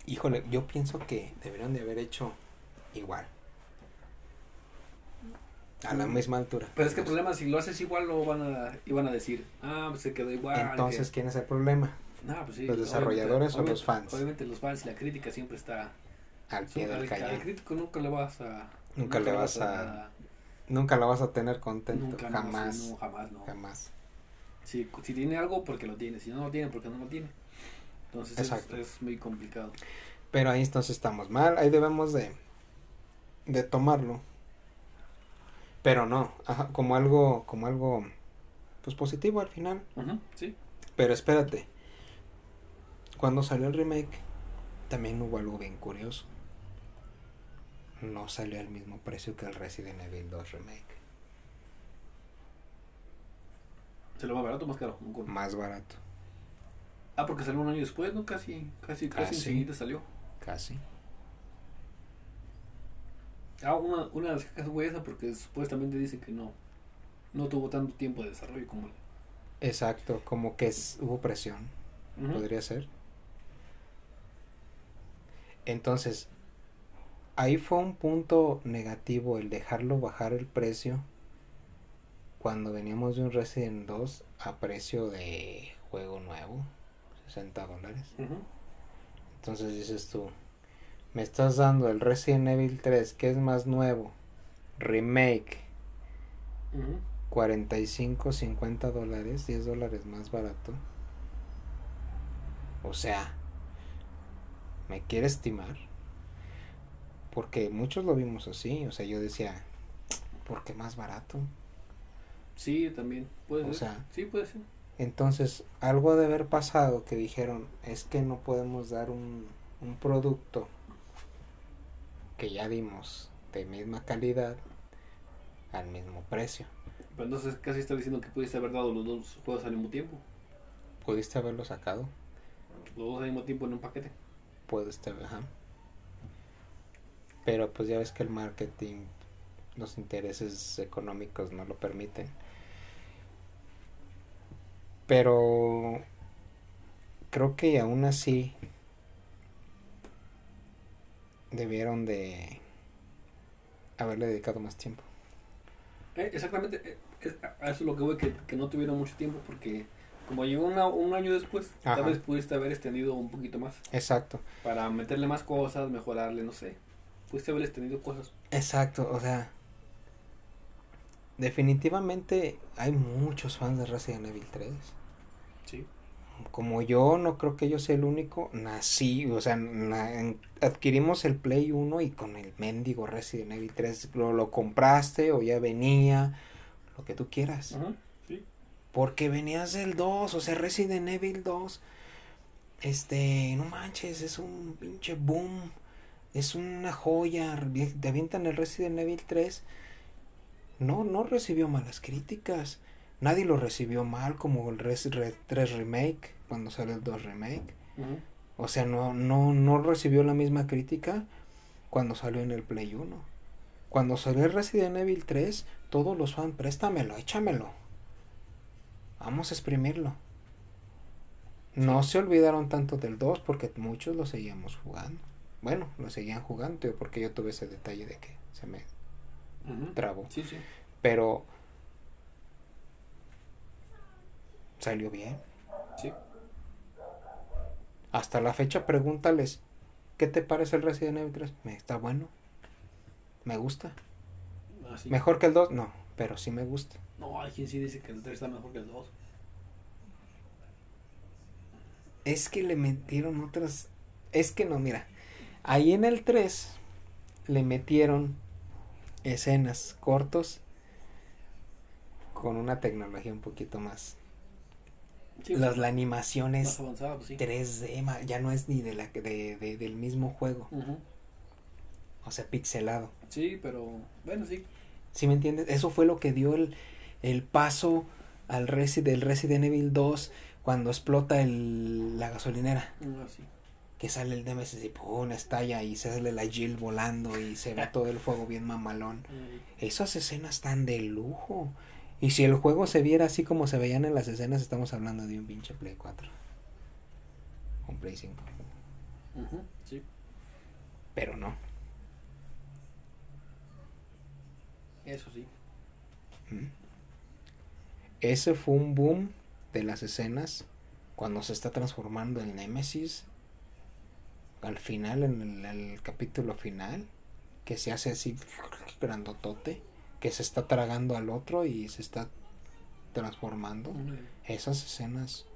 Híjole, yo pienso que deberían de haber hecho igual. A la Mm. misma altura. Pero es que el problema, si lo haces igual, lo van a, iban a decir, ah, pues se quedó igual. Entonces, que- ¿quién es el problema? No, pues sí, ¿Los desarrolladores o los fans? Obviamente los fans y la crítica siempre está... Al pie al, del al cañón. crítico nunca le vas a... Nunca le vas a- Nunca la vas a tener contento. Nunca, jamás. no, jamás, no. Jamás. Si, si tiene algo, porque lo tiene. Si no lo tiene, porque no lo tiene. Entonces es, Exacto. es muy complicado. Pero ahí entonces estamos mal. Ahí debemos de, de tomarlo. Pero no, ajá, como algo, como algo, pues positivo al final. Sí. Pero espérate. Cuando salió el remake, también hubo algo bien curioso. No salió al mismo precio que el Resident Evil 2 Remake. ¿Se lo va barato o más caro? Más barato, Ah, porque salió un año después, ¿no? Casi, casi, casi Casi. enseguida salió. casi. Ah, una, una de las quejas fue esa porque supuestamente dicen que no. No tuvo tanto tiempo de desarrollo como el. Exacto, como que es- hubo presión. Podría ser. Entonces, ahí fue un punto negativo el dejarlo bajar el precio cuando veníamos de un Resident 2 a precio de juego nuevo, 60 dólares. Ujú. Entonces dices tú, me estás dando el Resident Evil 3, que es más nuevo, remake, Ujú. 45, 50 dólares, 10 dólares más barato. O sea, ¿me quiere estimar? Porque muchos lo vimos así, o sea, yo decía, ¿por qué más barato? Sí, también. Puede O ser. sea, sí, puede ser. Entonces, algo de haber pasado que dijeron, es que no podemos dar un, un producto que ya dimos de misma calidad al mismo precio. Pero entonces casi está diciendo que pudiste haber dado los dos juegos al mismo tiempo. Pudiste haberlo sacado, Los dos al mismo tiempo en un paquete. Pudiste, ajá. Pero pues ya ves que el marketing, los intereses económicos no lo permiten. Pero creo que aún así debieron de haberle dedicado más tiempo. Eh, exactamente. eh, eso es lo que voy, que no tuvieron mucho tiempo porque como llegó una- un año después, Ajá. tal vez pudiste haber extendido un poquito más. Exacto, Para meterle más cosas, mejorarle, no sé. Pudiste haber extendido cosas. exacto, o sea, definitivamente hay muchos fans de Resident Evil 3. Sí. como yo, no creo que yo sea el único, nací, o sea, na- adquirimos el Play 1 y con el mendigo Resident Evil 3 lo, lo compraste o ya venía, lo que tú quieras. Ajá. Porque venías del 2, o sea, Resident Evil 2, este, no manches, es un pinche boom, es una joya, te avientan el Resident Evil 3, no, no recibió malas críticas, nadie lo recibió mal como el Res- Re- 3 Remake, cuando salió el 2 Remake, o sea, no, no, no recibió la misma crítica cuando salió en el Play 1. Cuando salió el Resident Evil 3, todos los fans, préstamelo, échamelo. Vamos a exprimirlo. No se olvidaron tanto del 2 porque muchos lo seguíamos jugando. Bueno, lo seguían jugando, tío, porque yo tuve ese detalle de que se me trabó. Sí, sí. Pero salió bien. Sí. Hasta la fecha pregúntales, ¿qué te parece el Resident Evil 3? Me está bueno. Me gusta. Así. ¿Mejor que el 2? No, pero sí me gusta. No, hay quien sí dice que el 3 está mejor que el 2. Es que le metieron otras... Es que no, mira. Ahí en el 3 le metieron escenas cortos con una tecnología un poquito más. Sí, Las, pues, la animación es avanzado, pues sí. 3D, ma- ya no es ni de la de, de- del mismo juego, o sea, pixelado. Sí, pero bueno, sí. ¿Sí me entiendes? Eso fue lo que dio el, el paso al Resi, del Resident Evil 2 cuando explota el, la gasolinera. Mm, Así. Que sale el Nemesis y pum, estalla y sale la Jill volando y se ve *laughs* todo el fuego bien mamalón. Mm, Esas escenas están de lujo. Y si el juego se viera así como se veían en las escenas, estamos hablando de un pinche Play 4. Un Play 5. ujú, Sí. Pero no. Eso sí. ¿Mm? Ese fue un boom de las escenas cuando se está transformando en Némesis, al final, en el, el capítulo final, que se hace así grandotote, que se está tragando al otro y se está transformando. Esas escenas,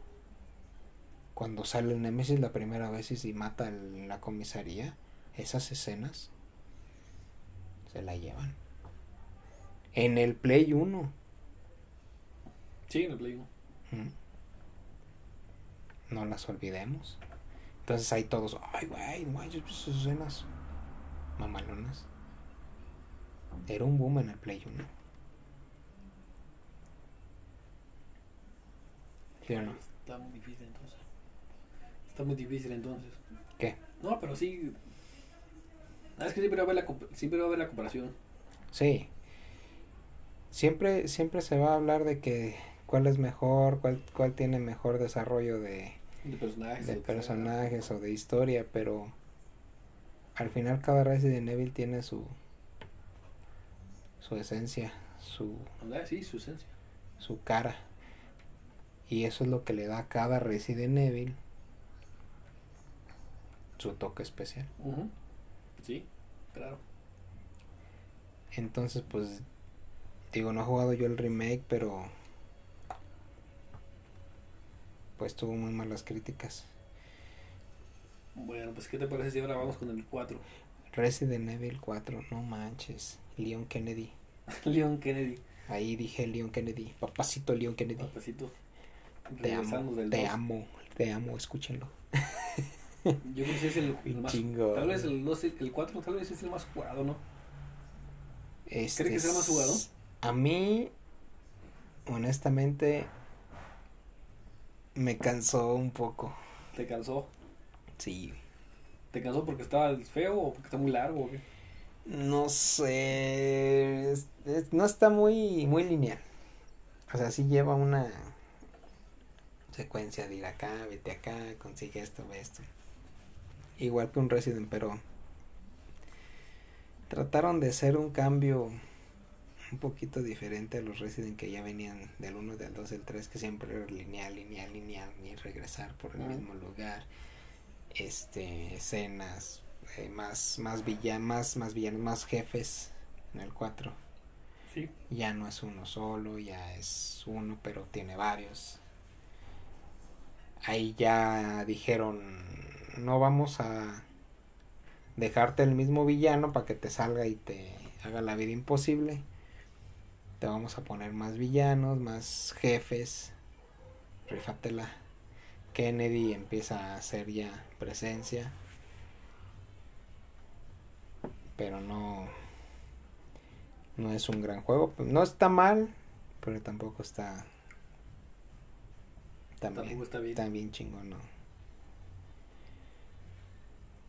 cuando sale el Némesis la primera vez y mata en la comisaría, esas escenas se la llevan. En el Play 1. Sí, en el Play 1. No las olvidemos. Entonces ahí todos, ay, güey, no esas escenas mamalonas. Era un boom en el Play 1. ¿Sí o no? Está muy difícil entonces. Está muy difícil entonces. ¿Qué? No, pero sí. Ah, es que siempre va a haber la, siempre va a haber la comparación. Sí. Siempre, siempre se va a hablar de que cuál es mejor, cuál, cuál tiene mejor desarrollo de, De personajes. de o sea, personajes o de historia, pero al final cada Resident Evil tiene su su esencia, su, Ah, sí, su esencia. su cara. Y eso es lo que le da a cada Resident Evil su toque especial. Ujú. Sí, claro. Entonces, pues, digo, no he jugado yo el remake, pero pues tuvo muy malas críticas. Bueno, pues ¿qué te parece si ahora vamos con el 4? Resident Evil 4, no manches. Leon Kennedy. *laughs* Leon Kennedy. Ahí dije Leon Kennedy. Papacito Leon Kennedy. Papacito. Te amo, del te 2. amo, te amo, escúchenlo. Yo creo que es el, *laughs* el más. Chingo. Tal vez el, el 4 tal vez es el más jugado, ¿no? Este ¿Cree que sea más jugado? es- A mí, honestamente, me cansó un poco. ¿Te cansó? Sí. ¿Te cansó porque estaba feo o porque está muy largo o qué? No sé. es- es- no está muy, muy lineal. O sea, sí lleva una secuencia de ir acá, vete acá, consigue esto, ve esto. Igual que un Resident, pero trataron de hacer un cambio un poquito diferente a los Resident que ya venían del 1, del 2, del 3, que siempre era lineal, lineal, lineal, y regresar por el mismo lugar. Este, escenas, eh, más, más villanos, más, más villanos, más jefes en el 4 Sí. ya no es uno solo, ya es uno, pero tiene varios. Ahí ya dijeron, no vamos a dejarte el mismo villano para que te salga y te haga la vida imposible. Te vamos a poner más villanos, más jefes. Rífatela. Kennedy empieza a hacer ya presencia. Pero no no es un gran juego. No está mal, pero tampoco está. También, Tampoco está bien. Bien chingón, ¿no?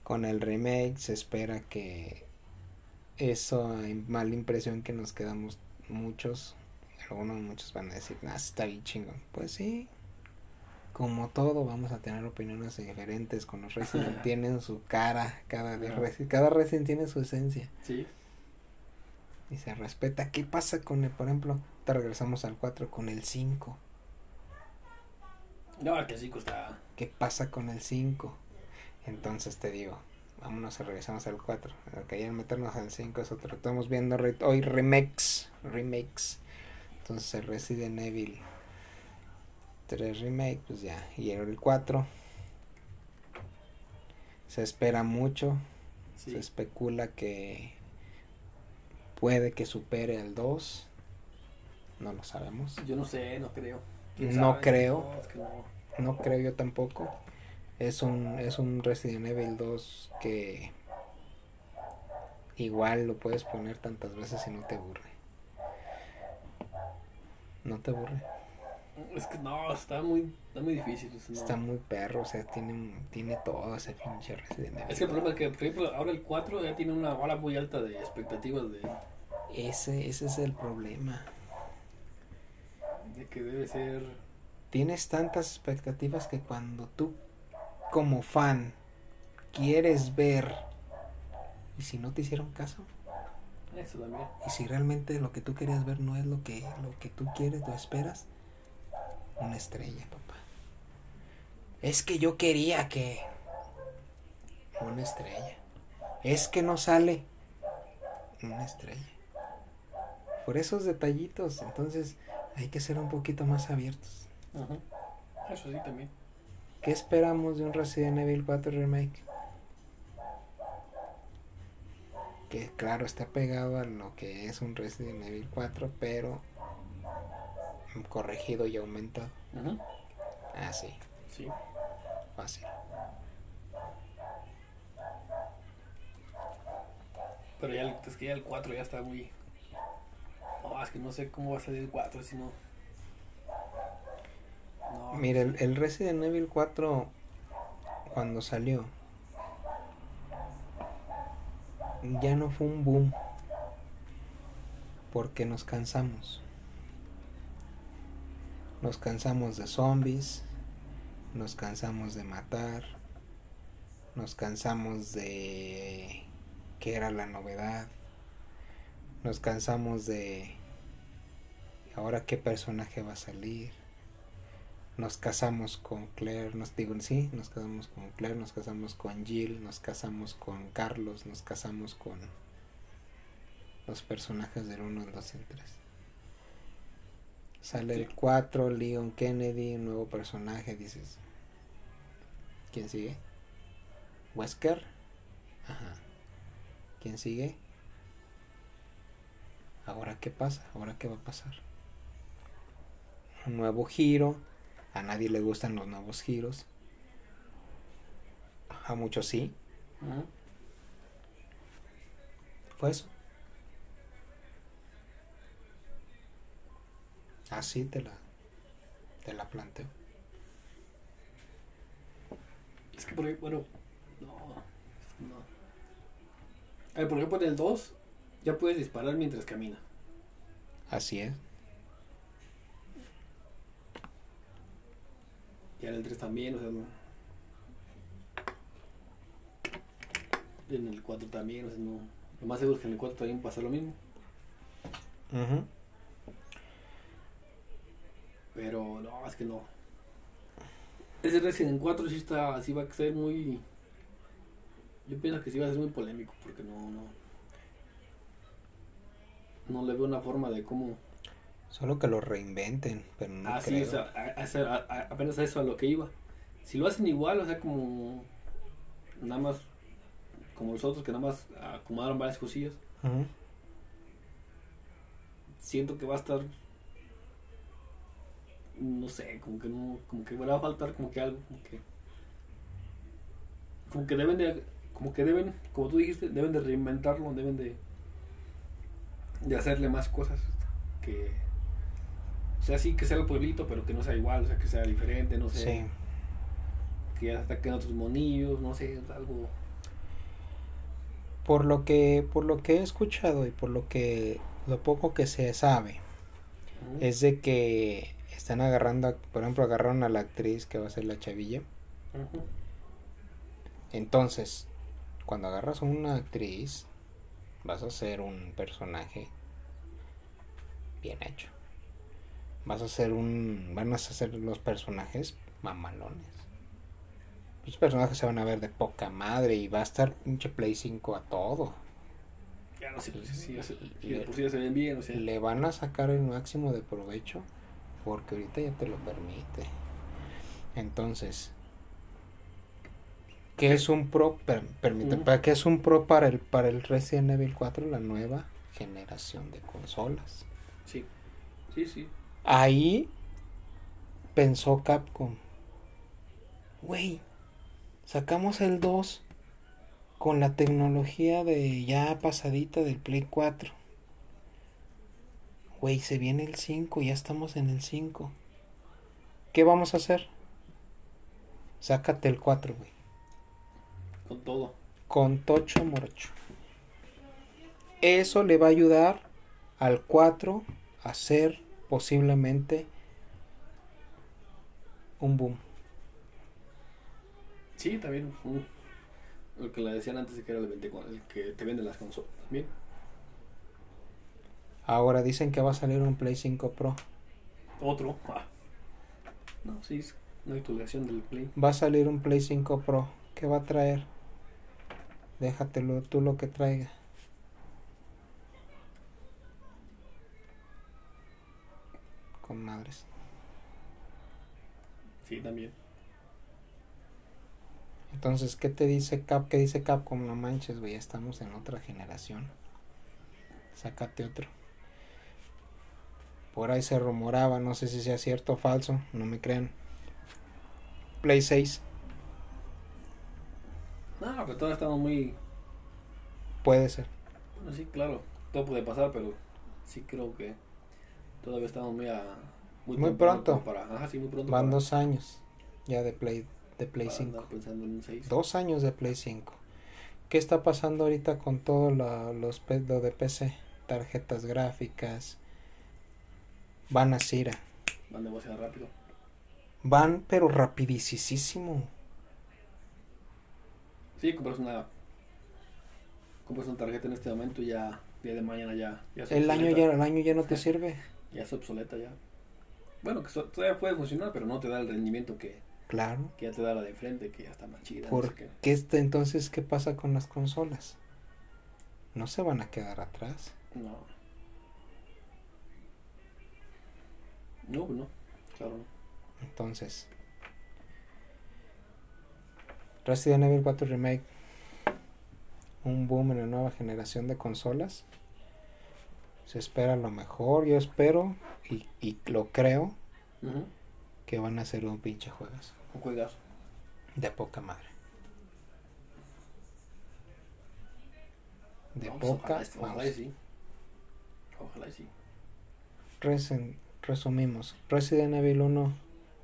Con el remake se espera que esa mala impresión que nos quedamos muchos, algunos muchos van a decir, ah, está bien chingón. Pues sí, como todo, vamos a tener opiniones diferentes. Con los Resident *laughs* tienen su cara, cada. Resi- cada Resident tiene su esencia Sí. y se respeta. ¿Qué pasa con el, por ejemplo, te regresamos al 4 con el 5? No, el que sí está. ¿Qué pasa con el 5? Entonces te digo, vámonos a regresamos al 4. Lo que ayer meternos al 5 es otro. Estamos viendo re- hoy remakes, remakes. Entonces Resident Evil 3 remake, pues ya, y el 4. Se espera mucho, Sí. se especula que puede que supere al 2. No lo sabemos. Yo no sé, no creo. ¿Quién No sabe? creo. No, es que no. No creo yo tampoco. Es un, es un Resident Evil 2 que igual lo puedes poner tantas veces y no te aburre. No te aburre. Es que no, está muy, está muy difícil. o sea, no. Está muy perro, o sea, tiene, tiene todo ese pinche Resident Evil. Es que el problema es que, por ejemplo, ahora el 4 ya tiene una bala muy alta de expectativas de, Ese, ese es el problema. de que debe ser. Tienes tantas expectativas que cuando tú como fan quieres ver y si no te hicieron caso Eso también. y si realmente lo que tú querías ver no es lo que lo que tú quieres o esperas una estrella papá Es que yo quería que... Una estrella. Es que no sale. Una estrella. Por esos detallitos, entonces hay que ser un poquito más abiertos. Ajá. Eso sí también. ¿Qué esperamos de un Resident Evil 4 Remake? Que claro, está pegado a lo que es un Resident Evil 4, pero corregido y aumentado. Ah, sí, Sí. fácil. Pero ya el, es que ya el 4 ya está muy. No, es que no sé cómo va a salir el 4 si no. Mira, el, el Resident Evil 4, cuando salió, ya no fue un boom. Porque nos cansamos. Nos cansamos de zombies. Nos cansamos de matar. Nos cansamos de que era la novedad. Nos cansamos de ahora qué personaje va a salir nos casamos con Claire, nos digo, sí, nos casamos con Claire, nos casamos con Jill, nos casamos con Carlos, nos casamos con los personajes del 1, el 2 y el 3. Sale el 4, Leon Kennedy, un nuevo personaje, dices. ¿Quién sigue? Wesker. Ajá. ¿Quién sigue? Ahora qué pasa? Ahora qué va a pasar? Un nuevo giro. A nadie le gustan los nuevos giros. A muchos sí. Fue eso. Así te la, te la planteo. Es que por ahí, bueno. No. no. A ver, por ejemplo, en el 2 ya puedes disparar mientras camina. Así es. Y en el 3 también, o sea. en el 4 también, o sea, no. Lo más seguro es que en el 4 también pasa lo mismo. Pero no, es que no. Ese Resident 4 sí está, sí va a ser muy. Yo pienso que sí va a ser muy polémico porque no, no. No le veo una forma de cómo. Solo que lo reinventen, pero no ah, sí, creo. o sea, a- a- a- apenas a eso a lo que iba. Si lo hacen igual, o sea, como. Nada más. Como los otros que nada más acomodaron varias cosillas. Ujú. Siento que va a estar. No sé, como que no. Como que va a faltar como que algo, como que. Como que deben de. Como que deben, como tú dijiste, deben de reinventarlo, deben de. De hacerle más cosas. Que. O sea, sí, que sea el pueblito, pero que no sea igual, o sea, que sea diferente, no sé. Sí. Que ya ataquen otros monillos, no sé, algo. Por lo que, por lo que he escuchado y por lo que, lo poco que se sabe, es de que están agarrando, a- por ejemplo, agarraron a la actriz que va a ser la chavilla. Entonces, cuando agarras a una actriz, vas a hacer un personaje bien hecho. Vas a hacer un. Van a hacer los personajes mamalones. Los personajes se van a ver de poca madre y va a estar pinche Play 5 a todo. Ya no sé, pues sí, sí, sí, de por sí ya se ven bien, o sea. Le van a sacar el máximo de provecho porque ahorita ya te lo permite. Entonces, ¿qué es un pro? Per- permite. ¿para ¿Qué es un pro para el para el Resident Evil 4? La nueva generación de consolas. Sí, sí, sí. Ahí pensó Capcom. Güey, sacamos el 2 con la tecnología de ya pasadita del Play 4. Güey, se viene el 5, ya estamos en el 5. ¿Qué vamos a hacer? Sácate el 4, güey. Con todo. Con Tocho Morocho. Eso le va a ayudar al 4 a ser posiblemente un boom. Sí, también. mm, Lo que le decían antes de que era el 24, el que te venden las consolas también. Ahora dicen que va a salir un Play 5 Pro. Otro. ah. No, sí. es- Una actualización del Play. Va a salir un Play 5 Pro. ¿Qué va a traer? Déjatelo tú lo que traiga. Con madres. Sí, también. Entonces, ¿qué te dice Cap? ¿Qué dice Capcom? No manches, güey, estamos en otra generación. Sácate otro. Por ahí se rumoraba, no sé si sea cierto o falso, no me crean. Play 6, No, pero todavía estamos muy. puede ser. Bueno, sí, claro. Todo puede pasar, pero sí creo que todavía estamos muy a. Muy pronto. como Para, ajá, sí, muy pronto. Van para- dos años ya de Play, de Play para 5. andar pensando en un 6. Dos años de Play 5. ¿Qué está pasando ahorita con todo la- los lo de PC? Tarjetas gráficas. Van a Cira. Van demasiado rápido. Van, pero rapidísimo. Sí, compras una. Compras una tarjeta en este momento y ya. Día de mañana ya. ya El año ya, el año ya no te *laughs* sirve. Ya es obsoleta ya. Bueno, que todavía puede funcionar, pero no te da el rendimiento que, Claro. que ya te da la de frente, que ya está más chida. no ¿Por sé qué. qué entonces qué pasa con las consolas? No se van a quedar atrás. No. No, pues no. Claro, no. Entonces, Resident Evil 4 Remake, un boom en la nueva generación de consolas. Se espera lo mejor, yo espero y, y lo creo Ujú. que van a ser un pinche juegas Un juegazo. de poca madre. De No, poca ojalá, ojalá y sí. Ojalá y sí. Resen- resumimos, Resident Evil 1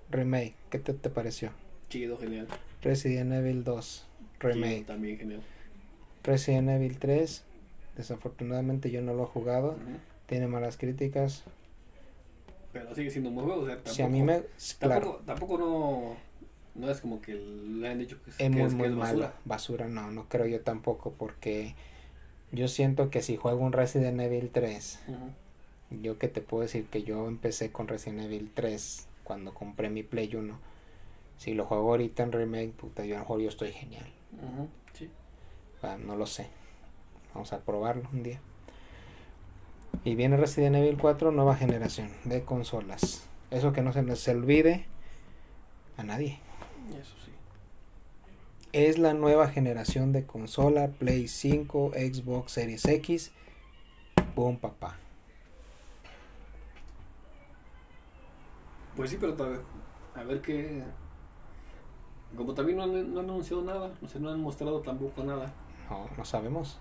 Remake, ¿qué te, te pareció? Chido, genial. Resident Evil 2 Remake. Chido, también genial. Resident Evil 3, desafortunadamente yo no lo he jugado, tiene malas críticas. Pero sigue siendo un buen juego. O sea, tampoco, Si a mí me... Claro, Tampoco, no. No es como que le han dicho que es, que muy, es, que muy es malo. basura. Basura no, no creo yo tampoco porque yo siento que si juego un Resident Evil 3, Ujú. yo que te puedo decir que yo empecé con Resident Evil 3 cuando compré mi Play 1. Si lo juego ahorita en remake, puta, yo a lo mejor yo estoy genial. Sí. Ah, no lo sé. Vamos a probarlo un día. Y viene Resident Evil 4, nueva generación de consolas. Eso que no se nos olvide a nadie. Eso sí. Es la nueva generación de consola Play 5, Xbox Series X. Boom, papá. Pues sí, pero tal. A ver qué. Como también no han, no han anunciado nada, o sea, no han mostrado tampoco nada. No, no sabemos.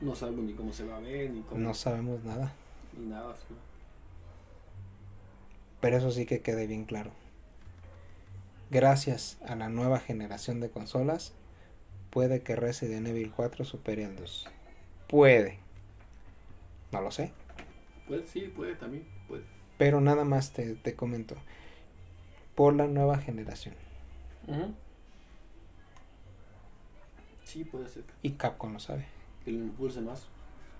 No sabemos ni cómo se va a ver, ni cómo. No sabemos nada. Ni nada. sí. Pero eso sí que quede bien claro. Gracias a la nueva generación de consolas, puede que Resident Evil 4 supere al 2. Puede. No lo sé. Puede, sí, puede también. Puede. Pero nada más te, te comento. Por la nueva generación. Ujú. Sí, puede ser Y Capcom lo sabe. Que lo impulse más.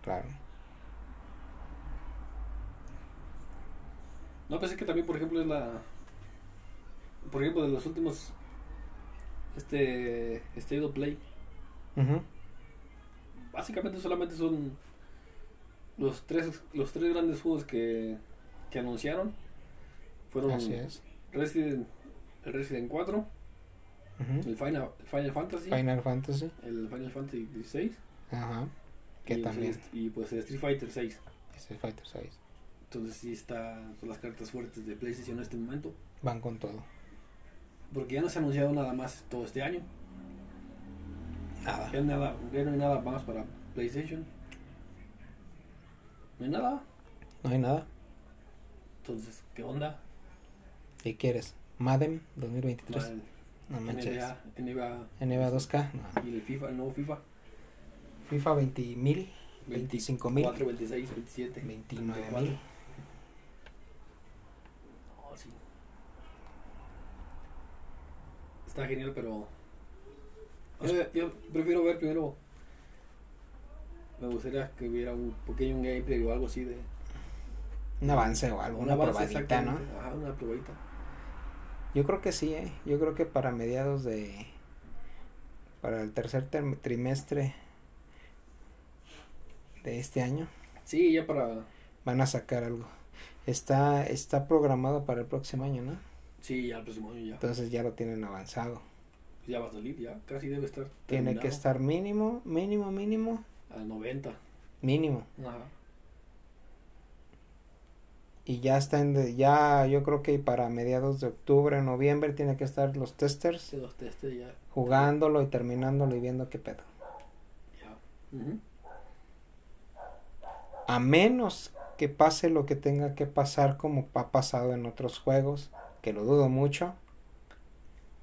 Claro. No, pensé que también, por ejemplo, es la. Por ejemplo, de los últimos. Este. State of Play. Básicamente solamente son. Los tres, los tres grandes juegos que, que anunciaron. Fueron Así es. Resident, el Resident 4, Ujú. el Final, el Final Fantasy, Final Fantasy. el Final Fantasy 16 Ajá. Que y, también. pues, y pues el Street Fighter 6. Street Fighter 6. Entonces sí está, son las cartas fuertes de PlayStation en este momento. Van con todo. Porque ya no se ha anunciado nada más todo este año. Nada. Ya, nada, ya no hay nada más para PlayStation. No hay nada. No hay nada. Entonces, ¿qué onda? ¿Qué quieres? Madden 2023. El No manches. NBA, NBA NBA 2K. No. y el FIFA, el nuevo FIFA. FIFA 20 mil. 25 mil. 24, 26, 27. 29 24. mil. Sí. Está genial, pero. Yo, yo prefiero ver primero. Me gustaría que hubiera un pequeño gameplay o algo así de. Un avance o algo. Una avance probadita, ¿no? Ajá, una probadita. Yo creo que sí, ¿eh? Yo creo que para mediados de... Para el tercer trimestre de este año Sí, ya para. van a sacar algo. Está, está programado para el próximo año, ¿no? Sí, ya el próximo año ya. Entonces ya lo tienen avanzado. Ya va a salir, ya. Casi debe estar. Tiene que estar mínimo, mínimo, mínimo, Al 90. mínimo. Ajá. Y ya está en, de- ya yo creo que para mediados de octubre, noviembre tiene que estar los testers Sí, los testes ya. jugándolo y terminándolo y viendo qué pedo. Ya. Ujú. A menos que pase lo que tenga que pasar como ha pasado en otros juegos, que lo dudo mucho,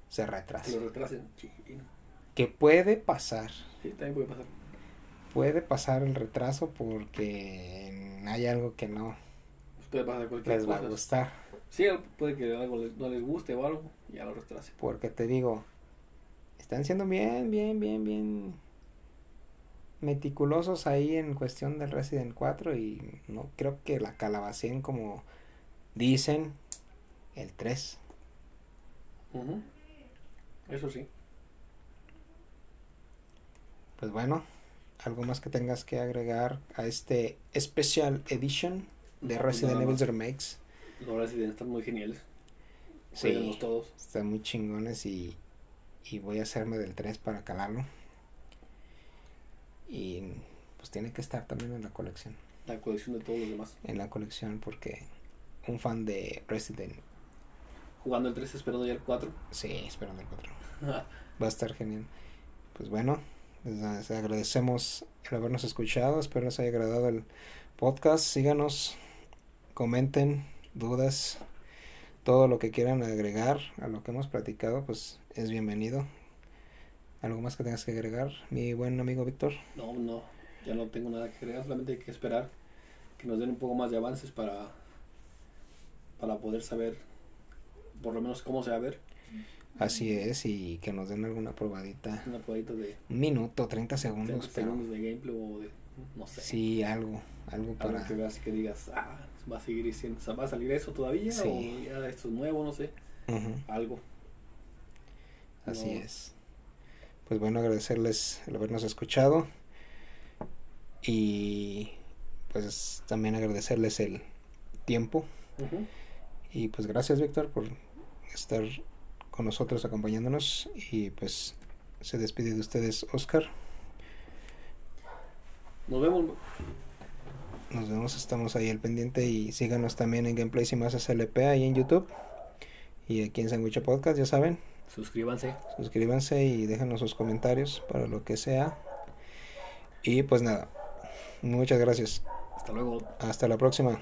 se retrasa. lo retrasen. Que puede pasar, sí, también puede pasar. puede pasar el retraso porque hay algo que no Pues puede pasar cualquier les va a gustar. Sí, puede que algo les- no les guste o algo. y Ya lo retrasen. Porque te digo, están siendo bien, bien, bien, bien meticulosos ahí en cuestión del Resident 4 y no creo que la calabacen como dicen el 3. Ujú. Eso sí. Pues bueno, algo más que tengas que agregar a este Special Edition de No, Resident nada Evil. Remakes. Los Resident están muy geniales. Sí, todos. están muy chingones y, y voy a hacerme del 3 para calarlo. Y pues tiene que estar también en la colección. La colección de todos los demás. En la colección porque un fan de Resident, Jugando el 3 esperando ya el 4. sí, esperando el 4. *laughs* Va a estar genial. Pues bueno, les, agradecemos el habernos escuchado. Espero les haya agradado el podcast. Síganos, comenten dudas, todo lo que quieran agregar a lo que hemos platicado, pues es bienvenido. ¿Algo más que tengas que agregar, mi buen amigo Víctor? No, no. Ya no tengo nada que agregar. Solamente hay que esperar que nos den un poco más de avances para, para poder saber por lo menos cómo se va a ver. Así es, y que nos den alguna probadita. Una probadita de Un minuto, 30 30 segundos, pero segundos de gameplay o de. No sé. sí, algo, algo Algo para... que veas que digas, ah, va a seguir siendo, o sea, va a salir eso todavía Sí. o ya esto es nuevo, no sé, algo. Así No. es. Pues bueno, agradecerles el habernos escuchado. Y pues también agradecerles el tiempo. Y pues gracias Víctor por estar con nosotros acompañándonos. Y pues se despide de ustedes Oscar. Nos vemos. Nos vemos, estamos ahí al pendiente y síganos también en Gameplays y más SLP ahí en YouTube. Y aquí en Sandwich Podcast, ya saben. Suscríbanse. suscríbanse y déjenos sus comentarios para lo que sea. Y pues nada, muchas gracias. Hasta luego. Hasta la próxima.